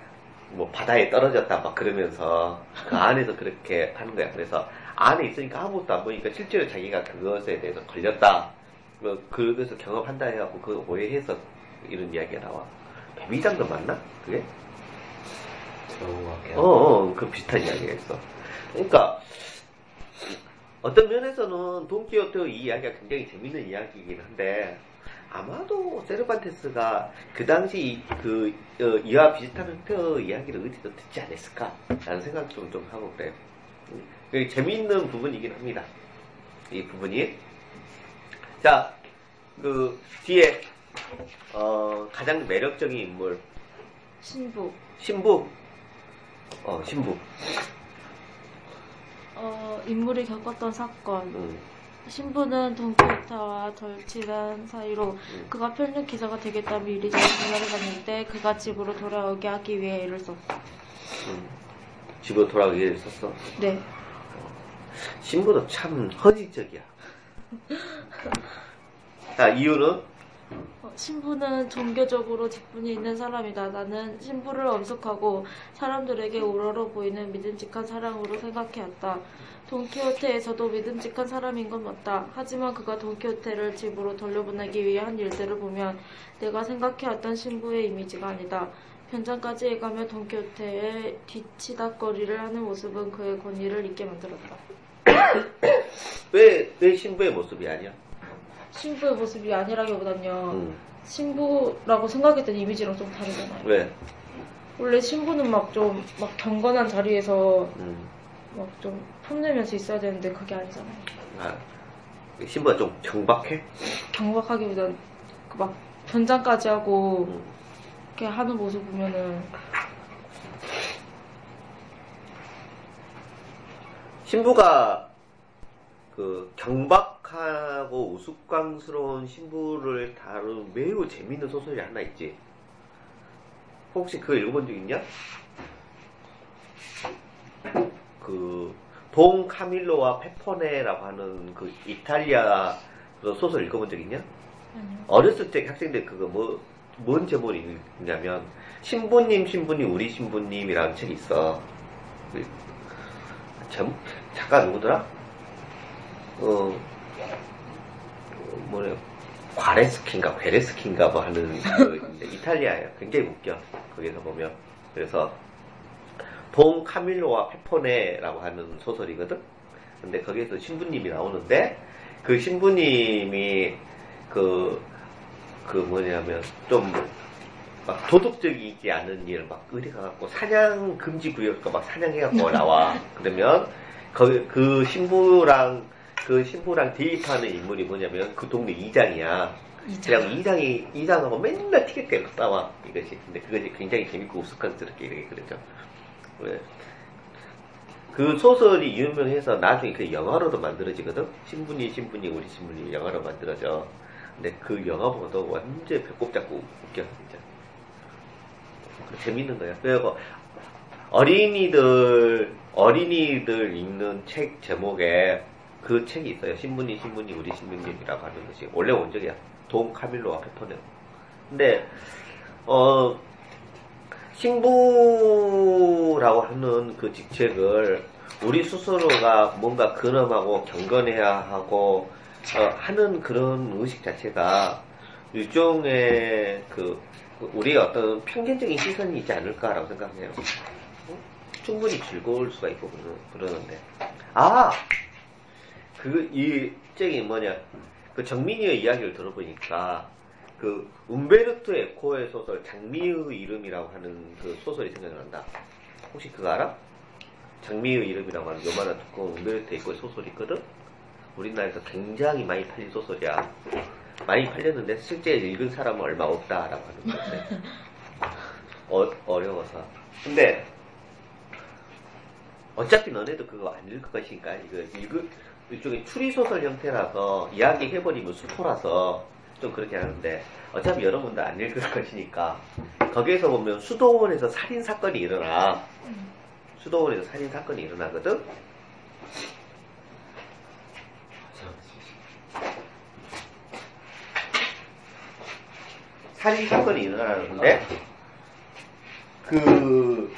뭐 바다에 떨어졌다 막 그러면서 그 안에서 그렇게 하는 거야. 그래서 안에 있으니까 아무것도 안 보니까 실제로 자기가 그것에 대해서 걸렸다. 뭐 그것을 경험한다 해갖고 그 오해해서 이런 이야기가 나와. 배미장도 맞나? 그게? 어, 어, 그 비슷한 이야기가 있어. 그러니까 어떤 면에서는 돈키호테 이 이야기가 굉장히 재밌는 이야기이긴 한데 아마도 세르반테스가 그 당시 그 어, 이와 비슷한 형태의 이야기를 어디서 듣지 않았을까라는 생각 좀, 좀 하고 그래요. 음, 재미있는 부분이긴 합니다. 이 부분이. 자, 그 뒤에 어, 가장 매력적인 인물 신부. 신부. 어, 신부. 어, 인물이 겪었던 사건. 음, 신부는 돈키호테와 덜 친한 사이로 음. 그가 편력 기사가 되겠다 미리 전화를 받는데 그가 집으로 돌아오게 하기 위해 애를 썼다. 음. 집으로 돌아가기 위해 썼어. 네. 신부도 참 허지적이야. [LAUGHS] 자, 이유는 어, 신부는 종교적으로 직분이 있는 사람이다. 나는 신부를 엄숙하고 사람들에게 우러러 보이는 믿음직한 사람으로 생각해왔다. 돈키호테에서도 믿음직한 사람인 건 맞다. 하지만 그가 돈키호테를 집으로 돌려보내기 위해 한 일들을 보면 내가 생각해왔던 신부의 이미지가 아니다. 변장까지 해가며 돈키호테의 뒤치다거리를 하는 모습은 그의 권위를 잊게 만들었다. [COUGHS] 왜, 왜 신부의 모습이 아니야? 신부의 모습이 아니라기보단요. 음, 신부라고 생각했던 이미지랑 좀 다르잖아요. 왜? 원래 신부는 막 좀 막 경건한 자리에서 음, 막좀 폼내면서 있어야 되는데 그게 아니잖아요. 아, 신부가 좀 경박해? 경박하기보단 그막 변장까지 하고 음, 이렇게 하는 모습 보면은 신부가 그 경박 하고 우스꽝스러운 신부를 다룬 매우 재밌는 소설이 하나 있지. 혹시 그거 읽어본 적 있냐? 그, 돈 카밀로와 페퍼네라고 하는 그 이탈리아 그 소설 읽어본 적 있냐? 아니요. 어렸을 때 학생들 그거 뭐, 뭔 제목이 있냐면, 신부님, 신부님, 우리 신부님이라는 책이 있어. 그 제목, 작가 누구더라? 어, 어, 뭐래, 과레스키인가, 베레스키인가 뭐 하는, 그 [LAUGHS] 이탈리아예요. 굉장히 웃겨. 거기서 보면. 그래서, 돈 카밀로와 페포네라고 하는 소설이거든? 근데 거기에서 신부님이 나오는데, 그 신부님이, 그, 그 뭐냐면, 좀, 막 도덕적이지 않은 일을 막 의리 가갖고 사냥 금지 구역가 막 사냥해갖고 [LAUGHS] 나와. 그러면, 그, 그 신부랑, 그 신부랑 데이트하는 인물이 뭐냐면 그 동네 이장이야. 그냥 이장이, 이장하고 맨날 티격태격 싸워. 이것이. 근데 그것이 굉장히 재밌고 우스꽝스럽게 이렇게 그러죠. 왜? 그 소설이 유명해서 나중에 그 영화로도 만들어지거든? 신분이 신분이 우리 신분이 영화로 만들어져. 근데 그 영화 보고도 완전 배꼽 잡고 웃겨, 진짜. 재밌는 거야. 그리고 어린이들, 어린이들 읽는 책 제목에 그 책이 있어요. 신분이 신분이 우리 신분님이라고 하는 것이 원래 원작이야. 돈 카밀로와 페퍼네. 근데 어 신부라고 하는 그 직책을 우리 스스로가 뭔가 근엄하고 경건해야 하고 어, 하는 그런 의식 자체가 일종의 그 우리의 어떤 편견적인 시선이 있지 않을까라고 생각해요. 어? 충분히 즐거울 수가 있고 그러- 그러는데 아 그, 이, 저기 뭐냐, 그 정민이의 이야기를 들어보니까, 그, 움베르토 에코의 소설, 장미의 이름이라고 하는 그 소설이 생각난다. 혹시 그거 알아? 장미의 이름이라고 하는 요만한 두꺼운 움베르토 에코의 소설이 있거든? 우리나라에서 굉장히 많이 팔린 소설이야. 많이 팔렸는데, 실제 읽은 사람은 얼마 없다라고 하는 거지. 어, 어려워서. 근데, 어차피 너네도 그거 안 읽을 것이니까, 이거 읽을, 일종의 추리소설 형태라서 이야기 해버리면 수포라서 좀 그렇게 하는데, 어차피 여러분도 안 읽을 [LAUGHS] 것이니까, 거기에서 보면 수도원에서 살인 사건이 일어나. 수도원에서 살인 사건이 일어나거든? 살인 사건이 일어나는데, 그,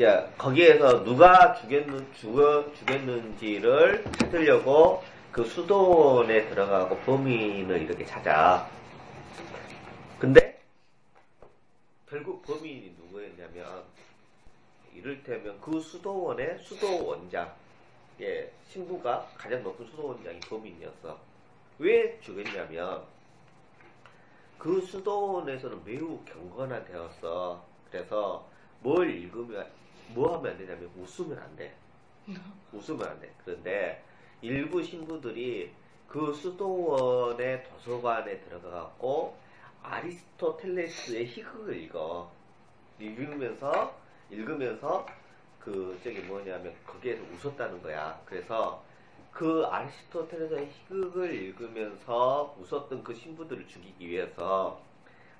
야, 거기에서 누가 죽였는, 죽어, 죽였는지를 찾으려고 그 수도원에 들어가고 범인을 이렇게 찾아. 근데, 결국 범인이 누구였냐면, 이를테면 그 수도원의 수도원장, 예, 신부가 가장 높은 수도원장이 범인이었어. 왜 죽였냐면, 그 수도원에서는 매우 경건화되었어. 그래서 뭘 읽으면 뭐 하면 안 되냐면 웃으면 안 돼. [LAUGHS] 웃으면 안 돼. 그런데 일부 신부들이 그 수도원의 도서관에 들어가갖고 아리스토텔레스의 희극을 읽어. 읽으면서 읽으면서 그 저기 뭐냐면 거기에서 웃었다는 거야. 그래서 그 아리스토텔레스의 희극을 읽으면서 웃었던 그 신부들을 죽이기 위해서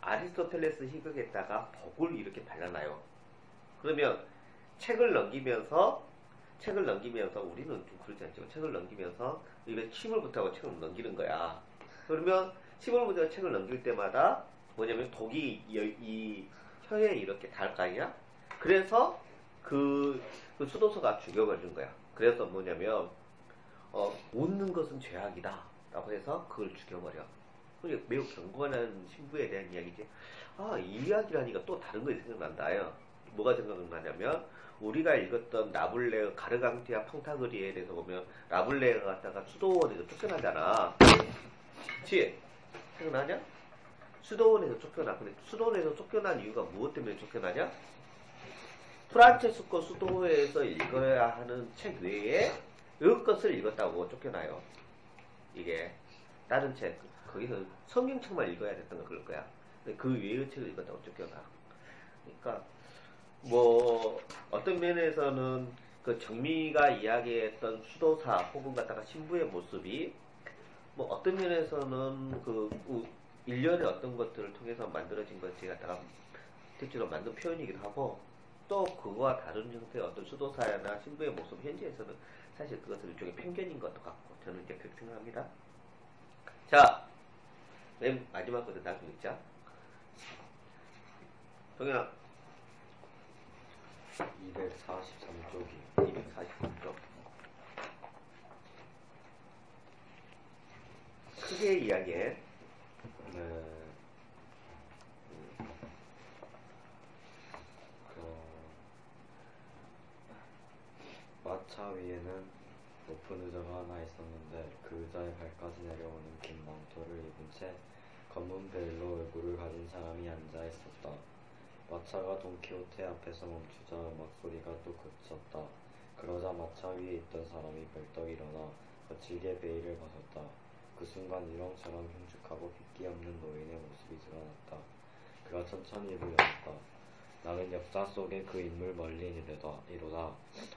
아리스토텔레스 희극에다가 복을 이렇게 발라놔요. 그러면 책을 넘기면서 책을 넘기면서 우리는 좀 그렇지 않지만 책을 넘기면서 입에 침을 붙하고 책을 넘기는 거야. 그러면 침을 붙하고 책을 넘길 때마다 뭐냐면 독이 이, 이 혀에 이렇게 닿을 거 아니야? 그래서 그, 그 수도서가 죽여버리는 거야. 그래서 뭐냐면 어, 웃는 것은 죄악이다. 라고 해서 그걸 죽여버려. 그게 매우 경건한 신부에 대한 이야기지. 아, 이 이야기라니까 또 다른 것이 생각난다요. 뭐가 생각나냐면, 우리가 읽었던 라블레어, 가르강티아 팡타그리에 대해서 보면, 라블레어가 갔다가 수도원에서 쫓겨나잖아. 그치? 생각나냐? 수도원에서 쫓겨나. 근데 수도원에서 쫓겨난 이유가 무엇 때문에 쫓겨나냐? 프란체스코 수도에서 읽어야 하는 책 외에 이것을 읽었다고 쫓겨나요. 이게 다른 책 거기서 성경책만 읽어야 됐던 거 그럴 거야. 근데 그 외의 책을 읽었다고 쫓겨나. 그러니까 뭐 어떤 면에서는 그 정미가 이야기했던 수도사 혹은 갖다가 신부의 모습이 뭐 어떤 면에서는 그 일련의 어떤 것들을 통해서 만들어진 것이 갖다가 실제로 만든 표현이기도 하고 또 그거와 다른 형태의 어떤 수도사나 신부의 모습 현지에서는 사실 그것은 일종의 편견인 것도 같고 저는 이제 그렇게 생각합니다. 자, 맨 마지막 것을 나중에 읽자. 동현아. 243쪽이 243쪽. 크게 이야기해. 네. 그 마차 위에는 높은 의자가 하나 있었는데 그 의자의 발까지 내려오는 긴 망토를 입은 채 검은 베일로 얼굴을 가진 사람이 앉아 있었다. 마차가 돈키호테 앞에서 멈추자 음악 소리가 또 그쳤다. 그러자 마차 위에 있던 사람이 벌떡 일어나 거칠게 베일을 벗었다. 그 순간 유령처럼 흉측하고 핏기 없는 노인의 모습이 드러났다. 그가 천천히 입을 열었다. 나는 역사 속의 그 인물 멀리 이르다, 이로다.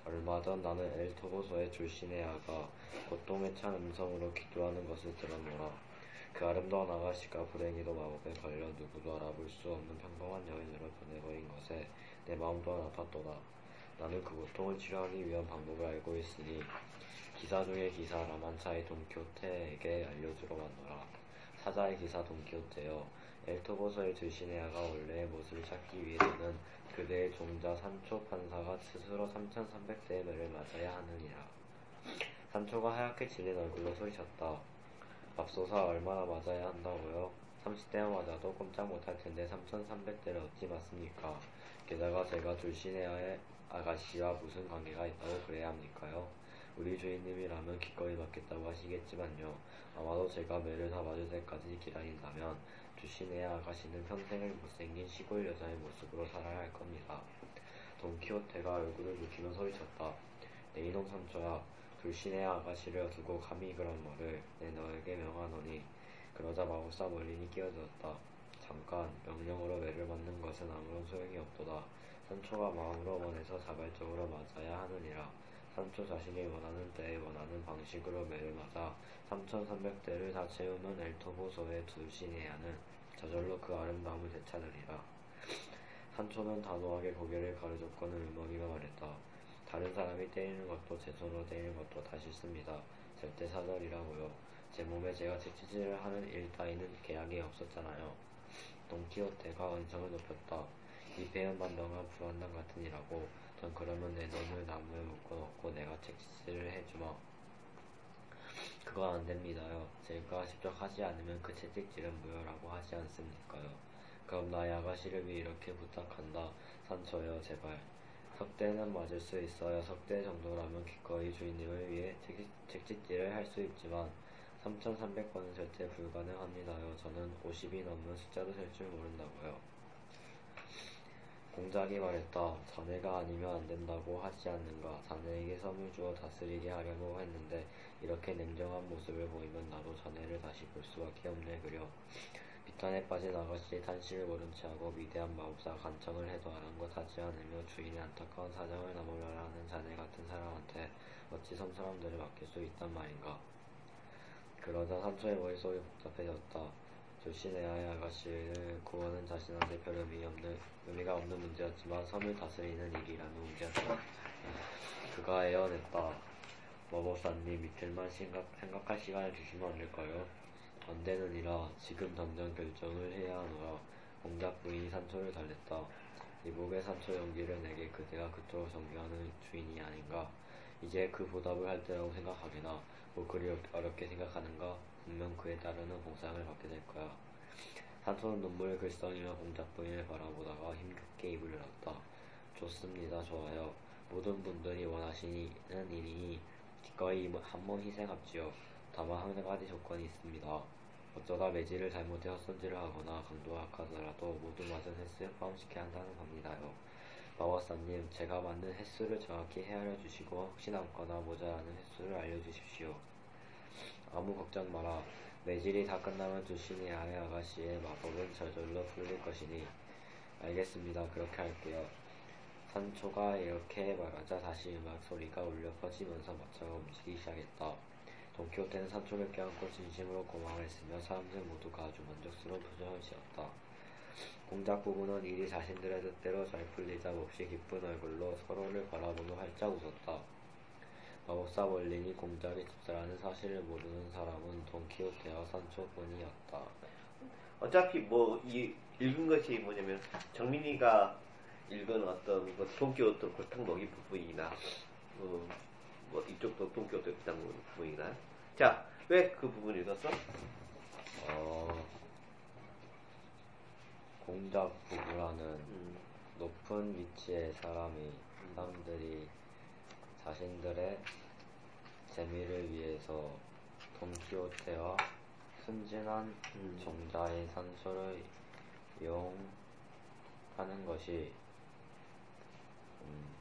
얼마 전 나는 엘토보소의 출신의 아가 고통에 찬 음성으로 기도하는 것을 들었노라. 그 아름다운 아가씨가 불행히도 마법에 걸려 누구도 알아볼 수 없는 평범한 여인으로 변해버린 것에 내 마음도 아팠도다. 나는 그 고통을 치료하기 위한 방법을 알고 있으니 기사 중의 기사 라만차의 돈키호테에게 알려주러 왔노라. 사자의 기사 돈키호테여 엘토보서의 출신의 아가 원래의 모습을 찾기 위해서는 그대의 종자 산초 판사가 스스로 3300대의 매를 맞아야 하느니라. 산초가 하얗게 질린 얼굴로 소리쳤다. 맙소사 얼마나 맞아야 한다고요? 30대만 맞아도 꼼짝 못할 텐데 3300대를 어찌 맞습니까? 게다가 제가 출신의 아가씨와 무슨 관계가 있다고 그래야 합니까요? 우리 주인님이라면 기꺼이 받겠다고 하시겠지만요. 아마도 제가 매를 다 맞을 때까지 기다린다면 주신의 아가씨는 평생을 못생긴 시골 여자의 모습으로 살아야 할 겁니다. 돈키호테가 얼굴을 붉히며 소리쳤다. 내 이놈 삼촌아, 불신의 아가씨를 두고 감히 그런 말을 내 너에게 명하노니 그러자 마법사 멀린이 끼어들었다. 잠깐 명령으로 매를 맞는 것은 아무런 소용이 없도다. 산초가 마음으로 원해서 자발적으로 맞아야 하느니라. 산초 자신이 원하는 때에 원하는 방식으로 매를 맞아 3,300대를 다 채우는 엘토보소의 두 시내야는 저절로 그 아름다움을 되찾으리라. 산초는 단호하게 고개를 가로젓고는 울먹이며 말했다. 다른 사람이 때리는 것도 제 손으로 때리는 것도 다 싫습니다. 절대 사절이라고요. 제 몸에 제가 채찍질을 하는 일 따위는 계약이 없었잖아요. 돈키호테가 언성을 높였다. 이 배은반동한 불안당 같은 이라고 전 그러면 내 놈을 나무에 묶어놓고 내가 채찍질을 해주마. 그건 안 됩니다요. 제가 직접 하지 않으면 그 채찍질은 무효라고 하지 않습니까요. 그럼 나의 아가씨를 위해 이렇게 부탁한다. 산초여 제발. 석대는 맞을 수 있어요. 석대 정도라면 기꺼이 주인님을 위해 채찍질을 할 수 있지만 3,300번은 절대 불가능합니다요. 저는 50이 넘는 숫자도 셀 줄 모른다고요. 공작이 말했다. 자네가 아니면 안 된다고 하지 않는가. 자네에게 섬을 주어 다스리게 하려고 했는데 이렇게 냉정한 모습을 보이면 나도 자네를 다시 볼 수밖에 없네 그려. 비탄에 빠진 아가씨의 탄식을 모른 채 하고 위대한 마법사 간청을 해도 아랑곳 하지 않으며 주인의 안타까운 사정을 나무라라 하는 자네 같은 사람한테 어찌 섬사람들을 맡길 수 있단 말인가. 그러자 산초의 머릿속이 복잡해졌다. 조시네아의 아가씨를 구원은 자신한테 별 의미 없는, 의미가 없는 문제였지만 섬을 다스리는 일이라는 문제였다. 그가 애원했다. 마법사님 이틀만 생각, 생각할 시간을 주시면 안 될까요? 안 되느니라 지금 당장 결정을 해야 하노라. 공작 부인이 산초를 달랬다. 이복의 산초 연기를 내게 그대가 그토록 존경하는 주인이 아닌가. 이제 그 보답을 할 때라고 생각하게나 뭐 그리 어렵게 생각하는가? 분명 그에 따르는 봉상을 받게 될 거야. 산초는 눈물을 글썽이며 공작 부인을 바라보다가 힘겹게 입을 열었다. 좋습니다. 좋아요. 모든 분들이 원하시는 일이니 기꺼이 한번 희생합지요. 다만 한 가지 조건이 있습니다 어쩌다 매질을 잘못해 헛손질을 하거나 강도가 약하더라도 모두 맞은 횟수에 포함시켜야 한다는 겁니다요 마법사님, 제가 맞는 횟수를 정확히 헤아려 주시고 혹시나 없거나 모자라는 횟수를 알려주십시오. 아무 걱정 마라. 매질이 다 끝나면 주신의 아내 아가씨의 마법은 저절로 풀릴 것이니. 알겠습니다. 그렇게 할게요. 산초가 이렇게 말하자 다시 음악 소리가 울려 퍼지면서 마차가 움직이기 시작했다. 돈키호테는 산초를 껴안고 진심으로 고마워했으며 사람들 모두가 아주 만족스러운 표정을 지었다. 공작 부부는 일이 자신들의 뜻대로 잘 풀리자 몹시 기쁜 얼굴로 서로를 바라보며 활짝 웃었다. 마법사 멀린이 공작의 집사라는 사실을 모르는 사람은 돈키호테와 산초뿐이었다. 어차피 뭐, 이, 읽은 것이 뭐냐면, 정민이가 읽은 어떤, 뭐, 돈키호테 골탕 먹이 부분이나, 어, 뭐, 이쪽도 돈키호테 골탕 먹이 부분이나. 자, 왜 그 부분 읽었어? 어, 공작 부부라는 음, 높은 위치의 사람이 사람들이 자신들의 재미를 위해서 돈키호테와 순진한 음. 종자의 산소를 이용하는 것이 음,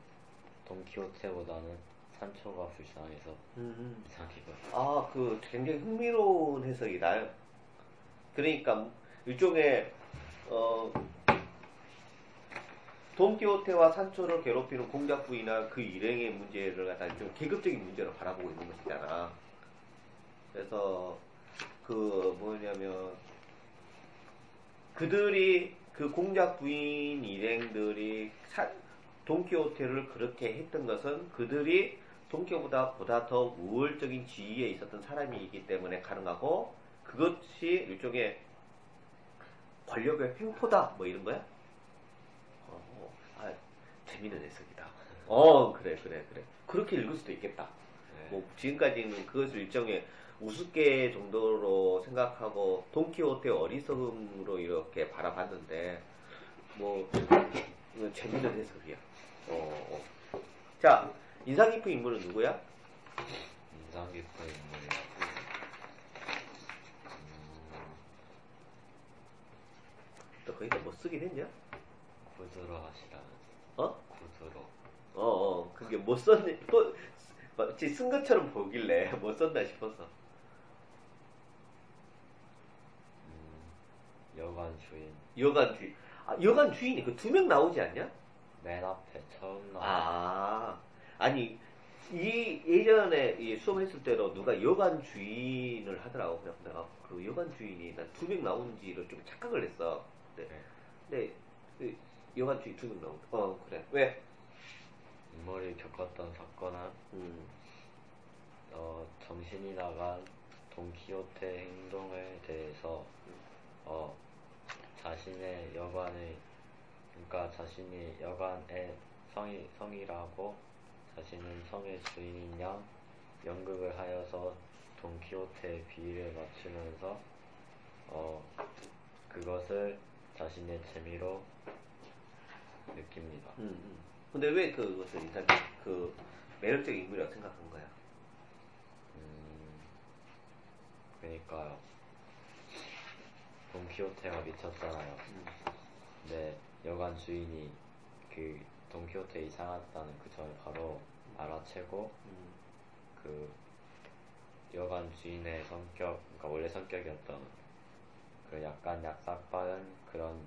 돈키호테보다는 산초가 불쌍해서 음. 이상이고 아, 그 굉장히 흥미로운 해석이다. 그러니까 일종의 어 돈키호테와 산초를 괴롭히는 공작부이나 그 일행의 문제를 갖다 좀 계급적인 문제로 바라보고 있는 것이잖아. 그래서 그 뭐냐면 그들이 그 공작 부인 일행들이 사- 돈키호테를 그렇게 했던 것은 그들이 돈키호보다 보다 더 우월적인 지위에 있었던 사람이기 때문에 가능하고 그것이 일종의 권력의 횡포다 뭐 이런 거야? 어, 아, 재밌는 해석이다. 어, 그래, 그래, 그래. 그렇게 읽을 수도 있겠다. 네. 뭐 지금까지는 그것을 일종의 우습게 정도로 생각하고 돈키호테 어리석음으로 이렇게 바라봤는데 뭐 재밌는 해석이야. 어, 어. 자 인상 깊은 인물은 누구야? 인상 깊은 인물이요. 음, 너 거기다 뭐 쓰긴 했냐? 구두로 하시라는. 어? 구두로. 어, 어. 그게 뭐 썼니? 또, 마치 쓴 것처럼 보길래 [LAUGHS] 뭐 썼나 싶어서. 음, 여관 주인. 여관 주인. 아, 여관 주인이 그 두 명 나오지 않냐? 맨 앞에 처음 나온 아, 아니, 이 예전에 이 수업했을 때도 누가 여관 주인을 하더라고. 그래서 내가 그 여관 주인이 난 두 명 나오는지를 좀 착각을 했어. 근데, 네. 근데 그 여관 주인 두 명 나오고. 어, 그래. 왜? 인물이 겪었던 사건은 음, 어, 정신이 나간 돈키호테 행동에 대해서 어, 자신의 여관의 그러니까 자신이 여관의 성이 성이라고 자신은 성의 주인인 양 연극을 하여서 돈키호테의 비위를 맞추면서 어, 그것을 자신의 재미로 느낍니다. 음, 음. 근데 왜 그것을 인상, 그 매력적인 인물이라고 생각한 거야? 음, 그러니까요. 돈키호테가 미쳤잖아요. 음, 근데 여관 주인이 그 돈키호테 이상하다는 그 점을 바로 알아채고 음, 그 여관 주인의 성격, 그러니까 원래 성격이었던 그 약간 약삭빠른 그런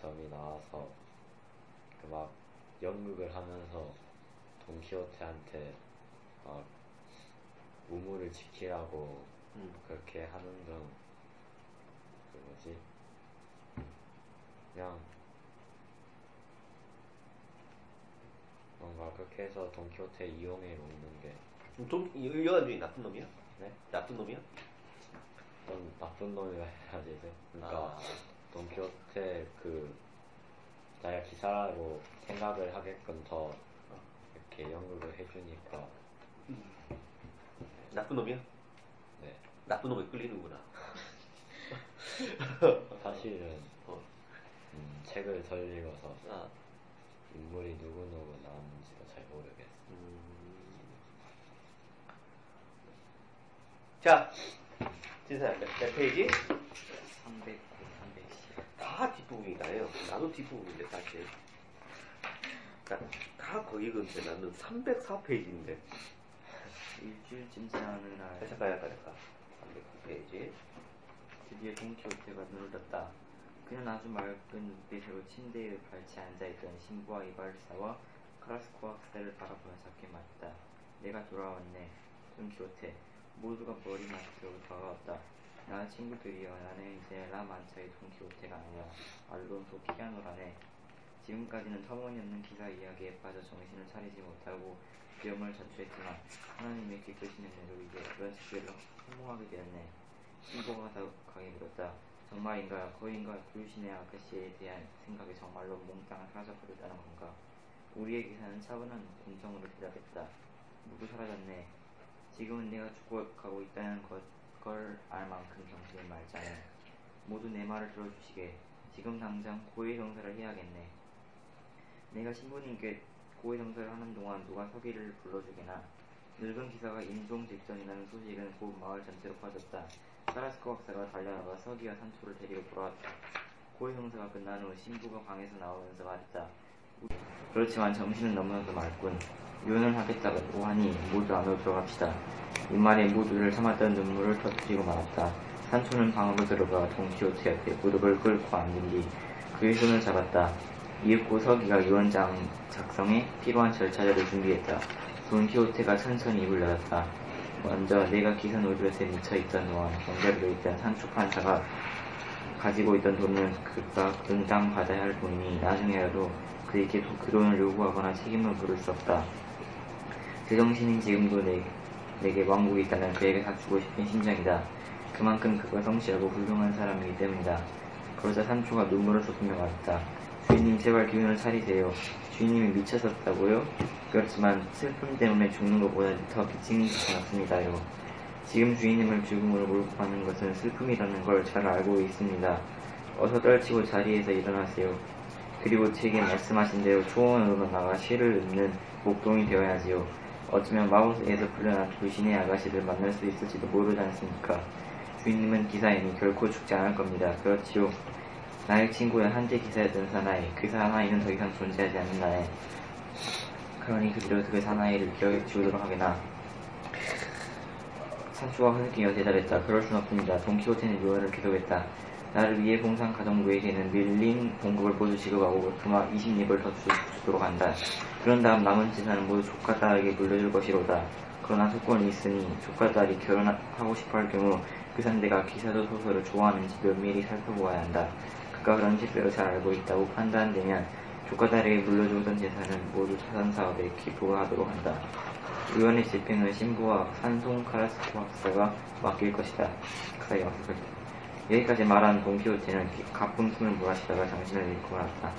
점이 나와서 그 막 연극을 하면서 돈키호테한테 막 우물을 지키라고 음. 그렇게 하는 등, 그 뭐지? 그냥, 뭔가 그렇게 해서 돈키호테 이용해 놓는 게, 돈, 이 여관 주인 나쁜 놈이야? 네? 나쁜 놈이야? 좀 나쁜 놈이라 해야 되죠. 그러니까, 아. 돈키호테 그, 자기가 기사라고 생각을 하게끔 더, 이렇게 연극을 해주니까, 나쁜 놈이야? 네. 나쁜 놈에 끌리는구나. [LAUGHS] 사실은, 어. 음, 책을 덜 읽어서, 아, 인물이 누구누구 나왔는지도 잘 모르겠어요. 음. 자, 진사야, 몇, 몇 페이지? 300, 310. 다 뒷부분이다요. 나도 뒷부분인데, 사실. 다, 다 거기 근데 나는 304페이지인데. 일주일쯤 지나는 날 잠깐, 잠깐, 잠깐. 309페이지. 드디어 돈키호테가 눈을 떴다. 그는 아주 맑은 눈빛으로 침대에 발치 앉아있던 신부와 이발사와 카라스코 학사를 바라보며 작게 말했다. 내가 돌아왔네. 돈키호테. 모두가 머리 맞추러 다가왔다. 나의 친구들이여 나는 이제 라만차의 돈키호테가 아니라 알론소 피아노라네. 지금까지는 터무니없는 기사 이야기에 빠져 정신을 차리지 못하고 위험을 자초했지만 하나님의 기쁘신 은혜로 이제 그런 시기를 성공하게 되었네. 신부가 가게 물었다. 정말인가 거인과 불신의 아가씨에 대한 생각이 정말로 몽땅 사라져버렸다는 건가? 우리의 기사는 차분한 음성으로 대답했다. 모두 사라졌네. 지금은 내가 죽어가고 있다는 것, 걸 알 만큼 정신이 맑잖아. 모두 내 말을 들어주시게. 지금 당장 고해 정사를 해야겠네. 내가 신부님께 고해 정사를 하는 동안 누가 서기를 불러주게나. 늙은 기사가 임종 직전이라는 소식은 곧 마을 전체로 퍼졌다. 사라스코 박사가 달려나가 서기와 산초를 데리고 돌아왔다. 고해 정사가 끝난 후 신부가 방에서 나오면서 말했다. 그렇지만 정신은 너무나도 맑군. 유언을 하겠다고 하니 모두 안으로 들어갑시다. 이 말에 모두를 삼았던 눈물을 터뜨리고 말았다. 산초는 방으로 들어가 동키호테 옆에 무릎을 꿇고 앉은 뒤 그의 손을 잡았다. 이윽고 서기가 유언장 작성에 필요한 절차들을 준비했다. 돈키호테가 천천히 입을 열었다. 먼저 내가 기선 우주에서 미쳐 있던 동안 경계로 있던 산초 판사가 가지고 있던 돈은 그가 응당 받아야 할 돈이니 나중에라도 그에게 도- 그 돈을 요구하거나 책임을 물을 수 없다. 제정신인 지금도 내, 내게 왕국이 있다면 그에게 갖추고 싶은 심정이다. 그만큼 그가 성실하고 훌륭한 사람이기 때문이다. 그러자 산초가 눈물을 쏟으며 말했다. 주인님 제발 기운을 차리세요. 주인님이 미쳤었다고요? 그렇지만 슬픔 때문에 죽는 것보다 더 미친 것이 낫습니다요. 지금 주인님을 죽음으로 몰고 가는 것은 슬픔이라는 걸 잘 알고 있습니다. 어서 떨치고 자리에서 일어나세요. 그리고 제게 말씀하신 대로 초원으로 나가 시를 읊는 목동이 되어야지요. 어쩌면 마법에서 풀려난 불신의 아가씨를 만날 수 있을지도 모르지 않습니까? 주인님은 기사이니 결코 죽지 않을 겁니다. 그렇지요. 나의 친구야 한때 기사였던 사나이. 그 사나이는 더 이상 존재하지 않는 나의. 그러니 그대로 그 사나이를 기억에 지우도록 하게나. 산초가 흐느끼며 대답했다. 그럴 순 없습니다. 돈키호테는 유언을 계속했다. 나를 위해 봉상 가정부에게는 밀린 봉급을 모두 지급하고 그만 20립을 더 주, 주도록 한다. 그런 다음 남은 재산은 모두 조카 딸에게 물려줄 것이로다. 그러나 조건이 있으니 조카 딸이 결혼하고 싶어 할 경우 그 상대가 기사도 소설을 좋아하는지 면밀히 살펴보아야 한다. 그런 실제로 잘 알고 있다고 판단되면 조카 딸에게 물려주던 재산을 모두 자산사업에 기부하도록 한다. 의원의 집행은 신부와 산송 카라스코 학사가 맡길 것이다. 그 사이 약속할 때. 여기까지 말한 돈키호테는 가쁜 숨을 몰아쉬다가 정신을 잃고 말았다.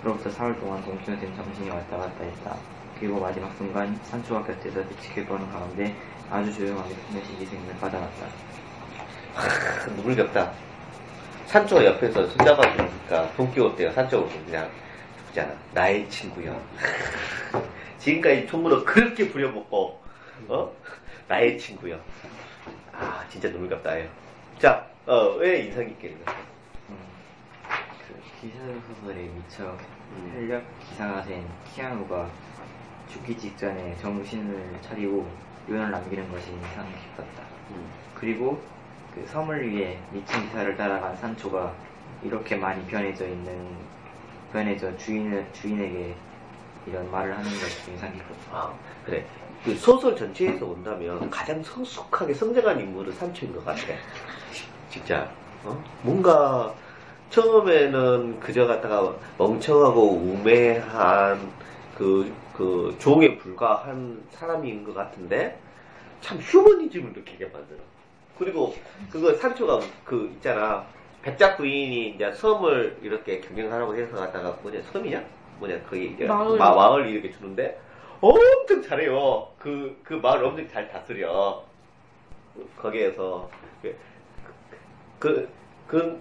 그로부터 사흘 동안 돈키호테는 정신이 왔다 갔다 했다. 그리고 마지막 순간 산초와 곁에서 지켜보는 가운데 아주 조용하게 스며시 기생을 받아놨다. 눈물겹다. 산초가 옆에서 손잡아 주니까 돈키호테가 산초를 그냥 죽잖아. 나의 친구야. [LAUGHS] 지금까지 총무로 그렇게 부려먹고 어? 나의 친구야. 아 진짜 눈물겹다. 요 자, 어, 왜 인상 깊게 읽었어? 음, 그 기사 소설에 미쳐 활력 기사가 된 키아누가 죽기 직전에 정신을 차리고 유언을 남기는 것이 인상 깊었다. 음. 그리고 그 섬을 위해 미친 기사를 따라간 산초가 이렇게 많이 변해져 있는 변해져 주인을 주인에게 이런 말을 하는 것이 인상 깊었다. 아, 그래. 그 소설 전체에서 본다면 가장 성숙하게 성장한 인물은 산초인 것 같아. 진짜. 어? 뭔가 처음에는 그저 갖다가 멍청하고 우매한 그, 그 종에 불과한 사람인 것 같은데 참 휴머니즘을 느끼게 만들어. 그리고 그거 산초가 그 있잖아. 백작 부인이 이제 섬을 이렇게 경영하라고 해서 갖다가 뭐냐 섬이냐? 뭐냐 거기 이제 마을. 마, 마을 이렇게 주는데 엄청 잘해요. 그, 그 마을 엄청 잘 다스려. 거기에서. 그, 그, 그,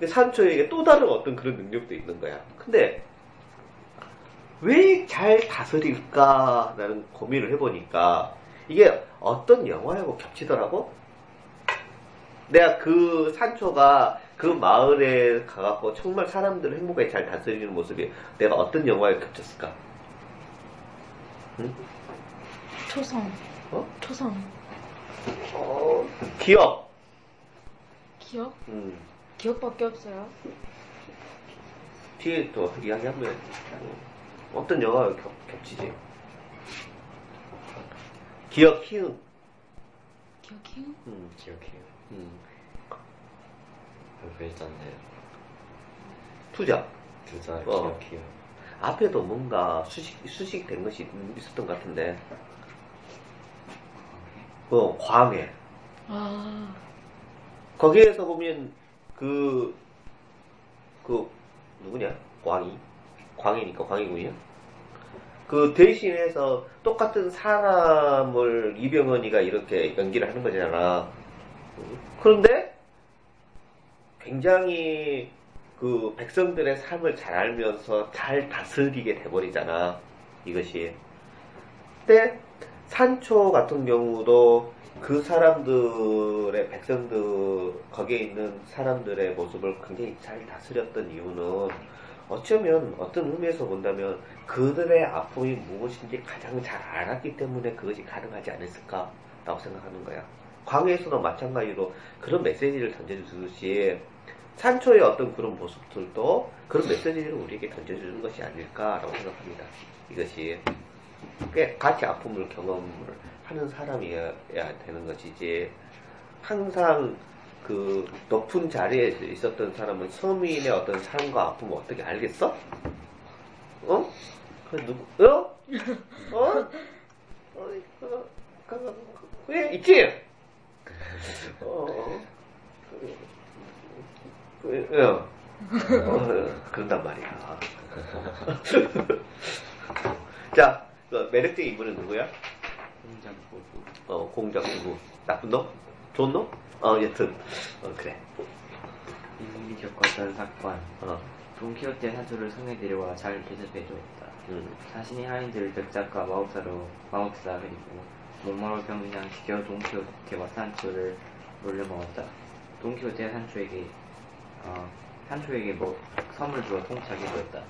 그 산초에게 또 다른 어떤 그런 능력도 있는 거야. 근데, 왜 잘 다스릴까? 라는 고민을 해보니까, 이게 어떤 영화하고 겹치더라고? 내가 그 산초가 그 마을에 가갖고 정말 사람들을 행복하게 잘 다스리는 모습이 내가 어떤 영화에 겹쳤을까? 응? 초성. 어? 초성. 어, 기억. 기억? 음, 기억밖에 없어요. 뒤에 또 이야기하면 음, 어떤 영화가 겹, 겹치지? 기억 희응. 기억해요? 음, 기억해요. 음. 그 글자인데 투자. 두자 어. 기억해요. 앞에도 뭔가 수식, 수식된 것이 있었던 것 같은데. 어, 광해. 아, 거기에서 보면 그, 그, 누구냐? 광희? 광희니까 광희군이야? 그 대신해서 똑같은 사람을 이병헌이가 이렇게 연기를 하는 거잖아. 그런데 굉장히 그 백성들의 삶을 잘 알면서 잘 다스리게 돼버리잖아. 이것이. 근데 산초 같은 경우도 그 사람들의 백성들 거기에 있는 사람들의 모습을 굉장히 잘 다스렸던 이유는 어쩌면 어떤 의미에서 본다면 그들의 아픔이 무엇인지 가장 잘 알았기 때문에 그것이 가능하지 않았을까라고 생각하는 거야. 광해에서도 마찬가지로 그런 메시지를 던져주듯이 산초의 어떤 그런 모습들도 그런 메시지를 우리에게 던져주는 것이 아닐까라고 생각합니다. 이것이 꽤 같이 아픔을 경험을 하는 사람이어야 되는 것이지 항상 그 높은 자리에 있었던 사람은 서민의 어떤 삶과 아픔을 어떻게 알겠어? 어? 그 누구? 어? 어? 어? 그, 그, 그, 있지? 어? 그, 그, 어. 어, 그런단 말이야. [LAUGHS] 자, 그 매력적인 인물은 누구야? 공장 보고 어, 공작 누구? 나쁜 놈? 좋은 놈? 어, 여튼. 어, 그래. 이분이 겪었던 사건 어, 돈키호테 산초를 성에 데려와 잘 대접해주었다. 음. 자신이 하인들을 백작과 마법사로 마법사 그리고 목마로 병장시켜 돈키호테와 산초를 놀려먹었다. 돈키호테가 산초에게 어, 산초에게 뭐 선물 주어 통치하기도 했다.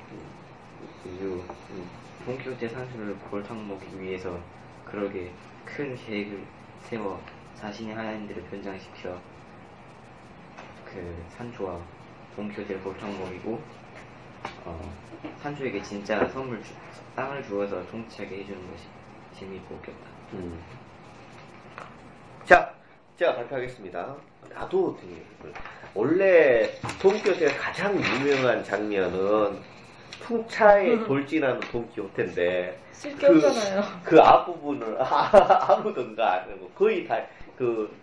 이후 음. 돈키호테 산초를 골탕 먹기 위해서 그러게 큰 계획을 세워 자신의 하인들을 변장시켜 그 산초와 돈키호테를 골탕 먹이고 어, 산초에게 진짜 선물 주, 땅을 주어서 통치하게 해주는 것이 재미있고 웃겼다. 음. 자, 제가 발표하겠습니다. 나도 되게 원래 돈키호테가 가장 유명한 장면은 풍차에 돌진하는 돈키호테인데 쓸게 없잖아요. 그 앞부분을 [LAUGHS] 아 무든가 안 하고 거의 다그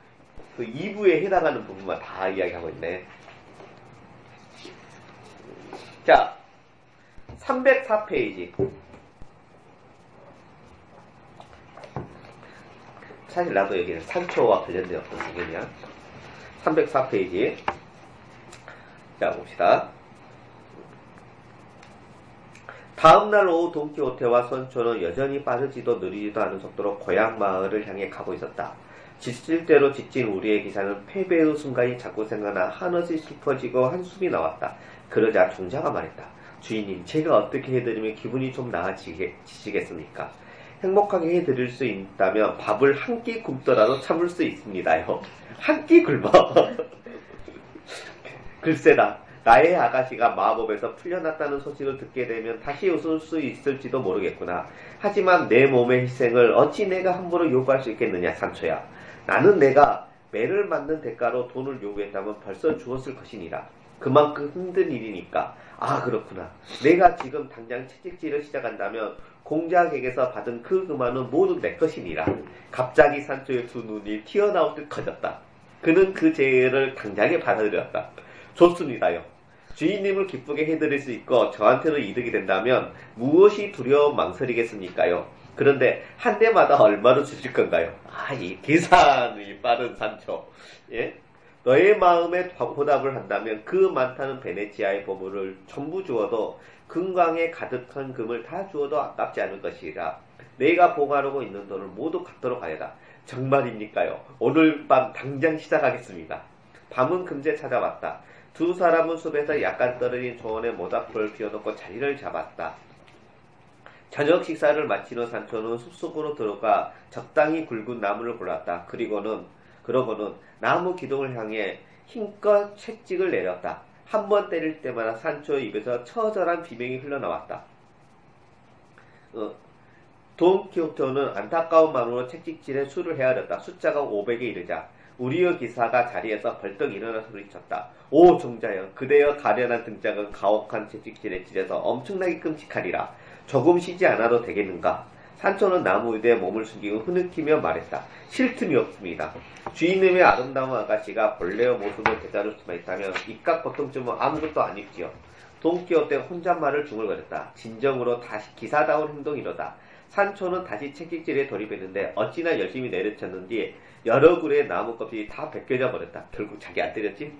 그 2부에 해당하는 부분만 다 이야기하고 있네. 자, 304페이지. 사실 나도 여기는 산초와 관련된 어떤 개념이야. 304페이지. 자, 봅시다. 다음날 오후 돈키호테와 선초는 여전히 빠르지도 느리지도 않은 속도로 고향 마을을 향해 가고 있었다. 지칠 대로 지친 우리의 기사는 패배의 순간이 자꾸 생각나 한없이 슬퍼지고 한숨이 나왔다. 그러자 종자가 말했다. 주인님, 제가 어떻게 해드리면 기분이 좀 나아지시겠습니까? 행복하게 해드릴 수 있다면 밥을 한 끼 굶더라도 참을 수 있습니다요. 한 끼 굶어. [LAUGHS] 글쎄다. 나의 아가씨가 마법에서 풀려났다는 소식을 듣게 되면 다시 웃을 수 있을지도 모르겠구나. 하지만 내 몸의 희생을 어찌 내가 함부로 요구할 수 있겠느냐, 산초야. 나는 내가 매를 맞는 대가로 돈을 요구했다면 벌써 주었을 것이니라. 그만큼 힘든 일이니까. 아, 그렇구나. 내가 지금 당장 채찍질을 시작한다면 공작에게서 받은 그 금화는 모두 내 것이니라. 갑자기 산초의 두 눈이 튀어나올 듯 커졌다. 그는 그 재해를 당장에 받아들였다. 좋습니다요. 주인님을 기쁘게 해드릴 수 있고 저한테도 이득이 된다면 무엇이 두려워 망설이겠습니까요? 그런데 한 대마다 얼마로 주실 건가요? 아, 이 계산이 빠른 산초. 예? 너의 마음에 보답을 한다면 그 많다는 베네치아의 보물을 전부 주어도 금광에 가득한 금을 다 주어도 아깝지 않을 것이라. 내가 보관하고 있는 돈을 모두 갖도록 하여라. 정말입니까요? 오늘 밤 당장 시작하겠습니다. 밤은 금세 찾아왔다. 두 사람은 숲에서 약간 떨어진 조원의 모닥불을 피워놓고 자리를 잡았다. 저녁 식사를 마친 후 산초는 숲속으로 들어가 적당히 굵은 나무를 골랐다. 그리고는 그러고는 나무 기둥을 향해 힘껏 채찍을 내렸다. 한 번 때릴 때마다 산초의 입에서 처절한 비명이 흘러나왔다. 어, 돈키호테는 안타까운 마음으로 채찍질에 수를 헤아렸다. 숫자가 500에 이르자 우리의 기사가 자리에서 벌떡 일어나 소리쳤다. 오 종자여 그대여 가련한 등짝은 가혹한 채찍질에 찔려서 엄청나게 끔찍하리라. 조금 쉬지 않아도 되겠는가? 산초는 나무 위에 몸을 숙이고 흐느끼며 말했다. 쉴 틈이 없습니다. 주인님의 아름다운 아가씨가 본래의 모습을 되찾을 수만 있다면 이깟 고통쯤은 아무것도 아니지요. 돈키호테가 혼잣말을 중얼거렸다. 진정으로 다시 기사다운 행동이로다. 산초는 다시 채찍질에 돌입했는데 어찌나 열심히 내려쳤는지 여러 굴의 나무 껍질이 다 벗겨져 버렸다. 결국 자기 안 때렸지?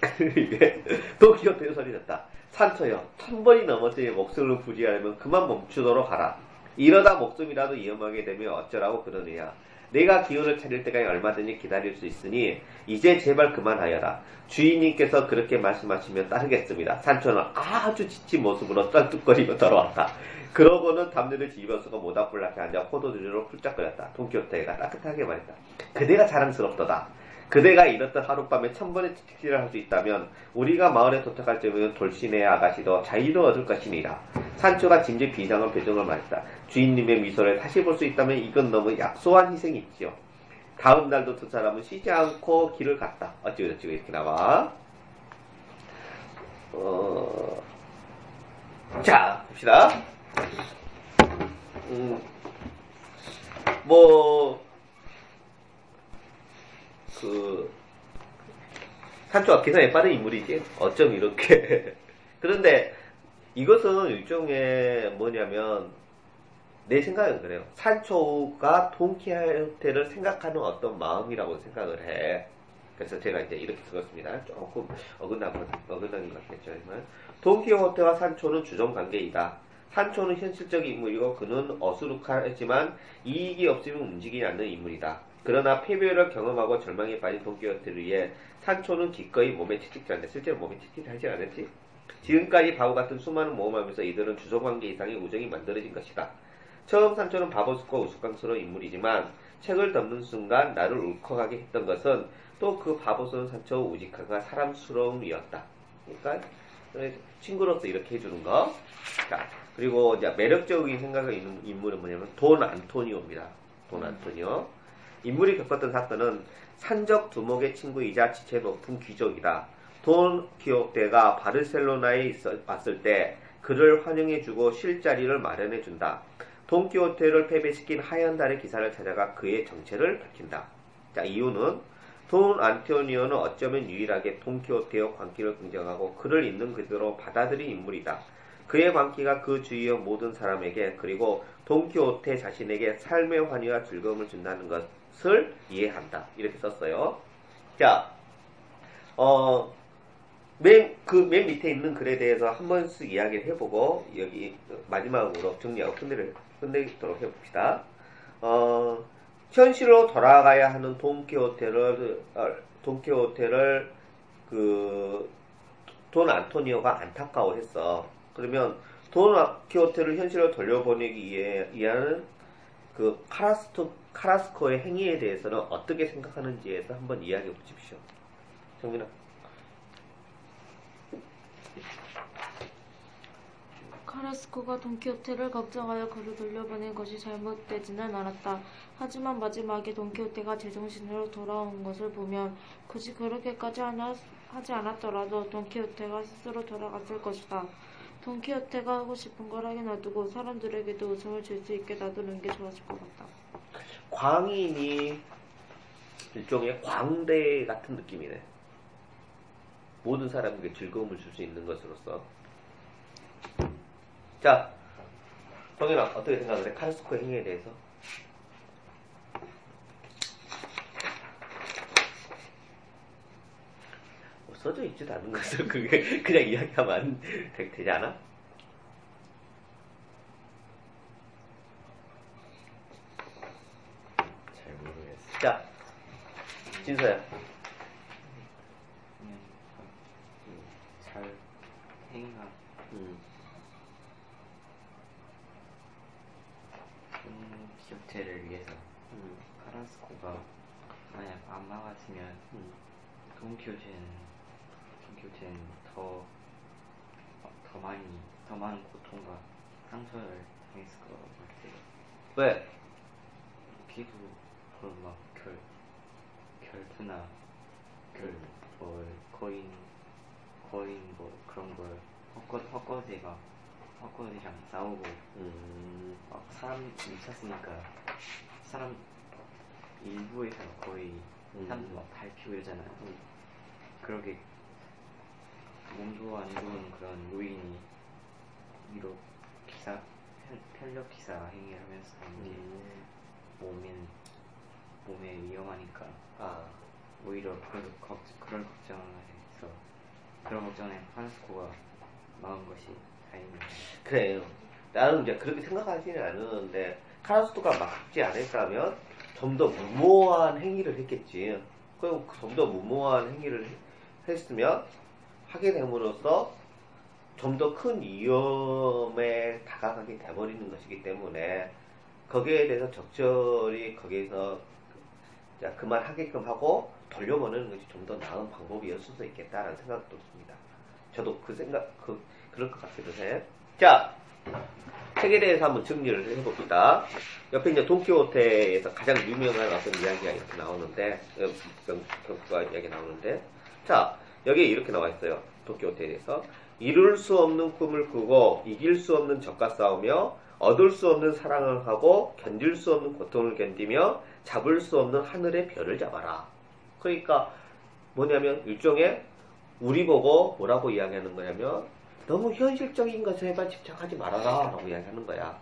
[LAUGHS] 이게 돈키호테가 소리쳤다. 산초여, 천 번이 넘었으니 목숨을 부지하려면 그만 멈추도록 하라. 이러다 목숨이라도 위험하게 되면 어쩌라고 그러느냐. 내가 기운을 차릴 때까지 얼마든지 기다릴 수 있으니 이제 제발 그만하여라. 주인님께서 그렇게 말씀하시면 따르겠습니다. 산초는 아주 지친 모습으로 썰뚝거리며 돌아왔다. 그러고는 담요를 뒤집어쓰고 모닥불 앞에 앉아 포도주로 훌쩍거렸다. 돈키호테가 따뜻하게 말했다. 그대가 자랑스럽도다. 그대가 이렇듯 하룻밤에 천번의 채찍질을 할 수 있다면 우리가 마을에 도착할 때면 돌신의 아가씨도 얻을 것이니라. 산초가 짐짓 비장한 표정을 말했다. 주인님의 미소를 다시 볼 수 있다면 이건 너무 약소한 희생이지요. 다음 날도 두 사람은 쉬지 않고 길을 갔다. 어찌고 저찌고 이렇게 나와. 어... 자, 봅시다. 음, 뭐, 그, 산초가 계산에 빠른 인물이지. 어쩜 이렇게. [LAUGHS] 그런데 이것은 일종의 뭐냐면, 내 생각은 그래요. 산초가 돈키호테를 생각하는 어떤 마음이라고 생각을 해. 그래서 제가 이제 이렇게 적었습니다. 조금 어긋나고, 어긋나는 것 같겠죠. 돈키호테와 산초는 주종 관계이다. 산초는 현실적인 인물이고 그는 어수룩하지만 이익이 없으면 움직이지 않는 인물이다. 그러나 패배를 경험하고 절망에 빠진 돈키호테를 위해 산초는 기꺼이 몸에 채찍질한다. 실제로 몸에 채찍질하지 않았지. 지금까지 바보 같은 수많은 모험하면서 이들은 주소관계 이상의 우정이 만들어진 것이다. 처음 산초는 바보스고 우스꽝스러운 인물이지만 책을 덮는 순간 나를 울컥하게 했던 것은 또 그 바보스러운 산초 우직함과 사람스러움이었다. 그러니까 친구로서 이렇게 해주는 거. 자, 그리고 이제 매력적인 생각을 있는 인물은 뭐냐면 돈 안토니오입니다. 돈 안토니오. 인물이 겪었던 사건은 산적 두목의 친구이자 지체 높은 귀족이다. 돈 키오테가 바르셀로나에 있어, 왔을 때 그를 환영해주고 쉴 자리를 마련해준다. 돈키호테를 패배시킨 하얀 달의 기사를 찾아가 그의 정체를 밝힌다. 자, 이유는 돈 안토니오는 어쩌면 유일하게 돈키호테의 광기를 긍정하고 그를 있는 그대로 받아들인 인물이다. 그의 광기가 그 주위의 모든 사람에게 그리고 돈키호테 자신에게 삶의 환희와 즐거움을 준다는 것 을 이해한다. 이렇게 썼어요. 자, 어, 맨, 그, 맨 밑에 있는 글에 대해서 한 번씩 이야기를 해보고, 여기 마지막으로 정리하고 끝내를, 끝내도록 해봅시다. 어, 현실로 돌아가야 하는 돈키호테를, 어, 돈키호테를, 그, 돈 안토니오가 안타까워했어. 그러면 돈 키호테를 현실로 돌려보내기 위한 그 카라스토, 카라스코의 행위에 대해서는 어떻게 생각하는지에서 한번 이야기해 보십시오. 정민아. 카라스코가 돈키호테를 걱정하여 그를 돌려보낸 것이 잘못되지는 않았다. 하지만 마지막에 돈키호테가 제정신으로 돌아온 것을 보면 굳이 그렇게까지 하지 않았더라도 돈키호테가 스스로 돌아갔을 것이다. 돈키호테가 하고 싶은 걸 하게 놔두고 사람들에게도 웃음을 줄 수 있게 놔두는 게 좋았을 것 같다. 광인이 일종의 광대 같은 느낌이네. 모든 사람에게 즐거움을 줄 수 있는 것으로서. 자, 정현아 어떻게 해? 카르스코 행위에 대해서? 뭐 써져 있지도 않은 것을 그게 그냥 이야기하면 되, 되지 않아? 잘 모르겠어. 자, 진서야. 그냥 잘 행한 음, 돈 기업체를 위해서 음, 카라스코가 만약 안 막았으면 음. 돈키호테는 돈키호테는 더, 더 많이 더 많은 고통과 상처를 당했을 것 같아요. 왜? 피부 그막결 결투나 결뭐 거인 거인 뭐 그런 걸 헛거 헛거지가 헛거지랑 싸우고 음, 막 사람 미쳤으니까 사람 일부에서 거의 음. 사람들 막 밟히고 이러잖아요. 그렇게 몸도 안 좋은 그런 노인이 위로 기사 편- 편력 기사 행위를 하면서 음, 몸엔 몸에 위험하니까 아, 오히려 그런 걱 그런 걱정해서 그런 걱정에 파스코가 막은 것이 다행이에요. 그래요. 나는 이제 그렇게 생각하지는 않았는데 카라스토가 막지 않았다면 좀 더 무모한 행위를 했겠지. 그럼 좀더 무모한 행위를 해- 했으면 하게 됨으로써 좀 더 큰 위험에 다가가게 돼버리는 것이기 때문에 거기에 대해서 적절히 거기에서 자, 그만하게끔 하고 돌려보내는 것이 좀 더 나은 방법이었을 수도 있겠다라는 생각도 듭니다. 저도 그 생각, 그, 그럴 것 같기도 해. 자, 책에 대해서 한번 정리를 해봅니다. 옆에 이제 돈키호테에서 가장 유명한 어떤 이야기가 이렇게 나오는데, 어, 병, 병과 이야기 나오는데, 자, 여기에 이렇게 나와 있어요. 돈키호테에 대해서. 이룰 수 없는 꿈을 꾸고, 이길 수 없는 적과 싸우며, 얻을 수 없는 사랑을 하고, 견딜 수 없는 고통을 견디며, 잡을 수 없는 하늘의 별을 잡아라. 그러니까, 뭐냐면, 일종의, 우리 보고 뭐라고 이야기하는 거냐면, 너무 현실적인 것에만 집착하지 말아라 라고 이야기하는 거야.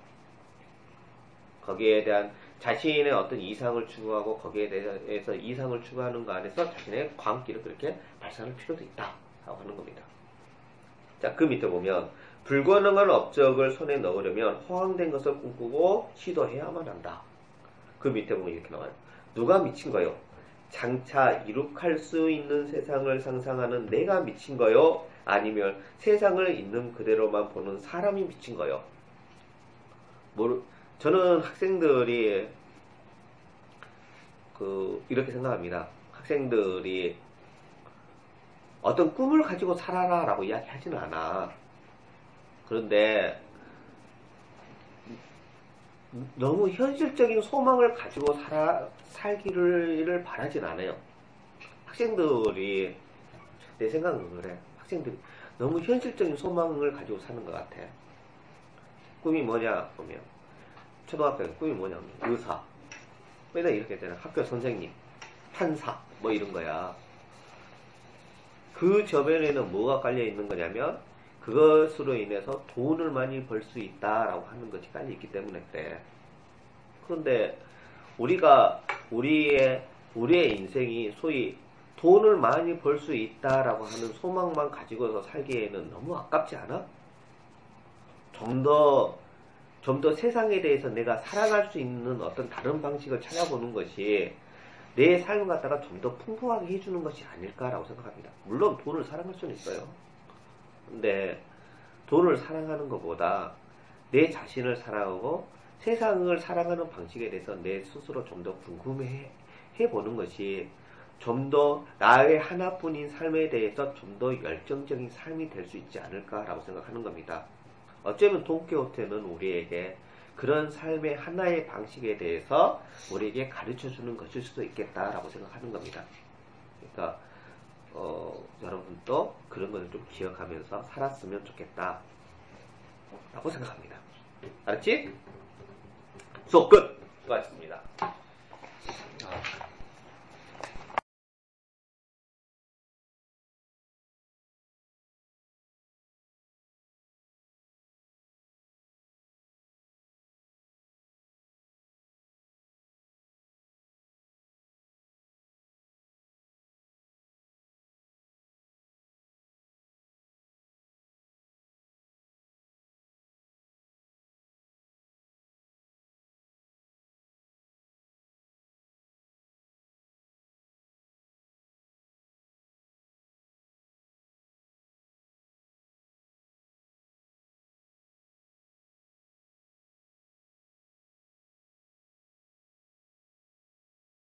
거기에 대한 자신의 어떤 이상을 추구하고 거기에 대해서 이상을 추구하는 거 안에서 자신의 광기를 그렇게 발산할 필요도 있다 라고 하는 겁니다. 자, 그 밑에 보면 불가능한 업적을 손에 넣으려면 허황된 것을 꿈꾸고 시도해야만 한다. 그 밑에 보면 이렇게 나와요. 누가 미친 거요? 장차 이룩할 수 있는 세상을 상상하는 내가 미친 거요? 아니면 세상을 있는 그대로만 보는 사람이 미친 거요? 모르, 저는 학생들이 그 이렇게 생각합니다. 학생들이 어떤 꿈을 가지고 살아라 라고 이야기하지는 않아. 그런데 너무 현실적인 소망을 가지고 살아, 살기를 바라진 않아요. 학생들이 내 생각은 그래. 학생들이 너무 현실적인 소망을 가지고 사는 것 같아. 꿈이 뭐냐 보면 초등학교 꿈이 뭐냐면 의사. 맨날 이렇게 되는 학교 선생님, 판사 뭐 이런 거야. 그 저변에는 뭐가 깔려 있는 거냐면 그것으로 인해서 돈을 많이 벌 수 있다라고 하는 것이 깔려 있기 때문에 그래. 그런데 우리가 우리의 우리의 인생이 소위 돈을 많이 벌 수 있다라고 하는 소망만 가지고서 살기에는 너무 아깝지 않아? 좀 더, 좀 더 세상에 대해서 내가 살아갈 수 있는 어떤 다른 방식을 찾아보는 것이 내 삶을 갖다가 좀 더 풍부하게 해주는 것이 아닐까라고 생각합니다. 물론 돈을 사랑할 수는 있어요. 근데 돈을 사랑하는 것보다 내 자신을 사랑하고 세상을 사랑하는 방식에 대해서 내 스스로 좀 더 궁금해 해보는 것이 좀 더 나의 하나뿐인 삶에 대해서 좀 더 열정적인 삶이 될 수 있지 않을까라고 생각하는 겁니다. 어쩌면 돈키호테는 우리에게 그런 삶의 하나의 방식에 대해서 우리에게 가르쳐 주는 것일 수도 있겠다라고 생각하는 겁니다. 그러니까 어, 여러분도 그런 것을 좀 기억하면서 살았으면 좋겠다. 라고 생각합니다. 알았지? 수업 끝! 수고하셨습니다.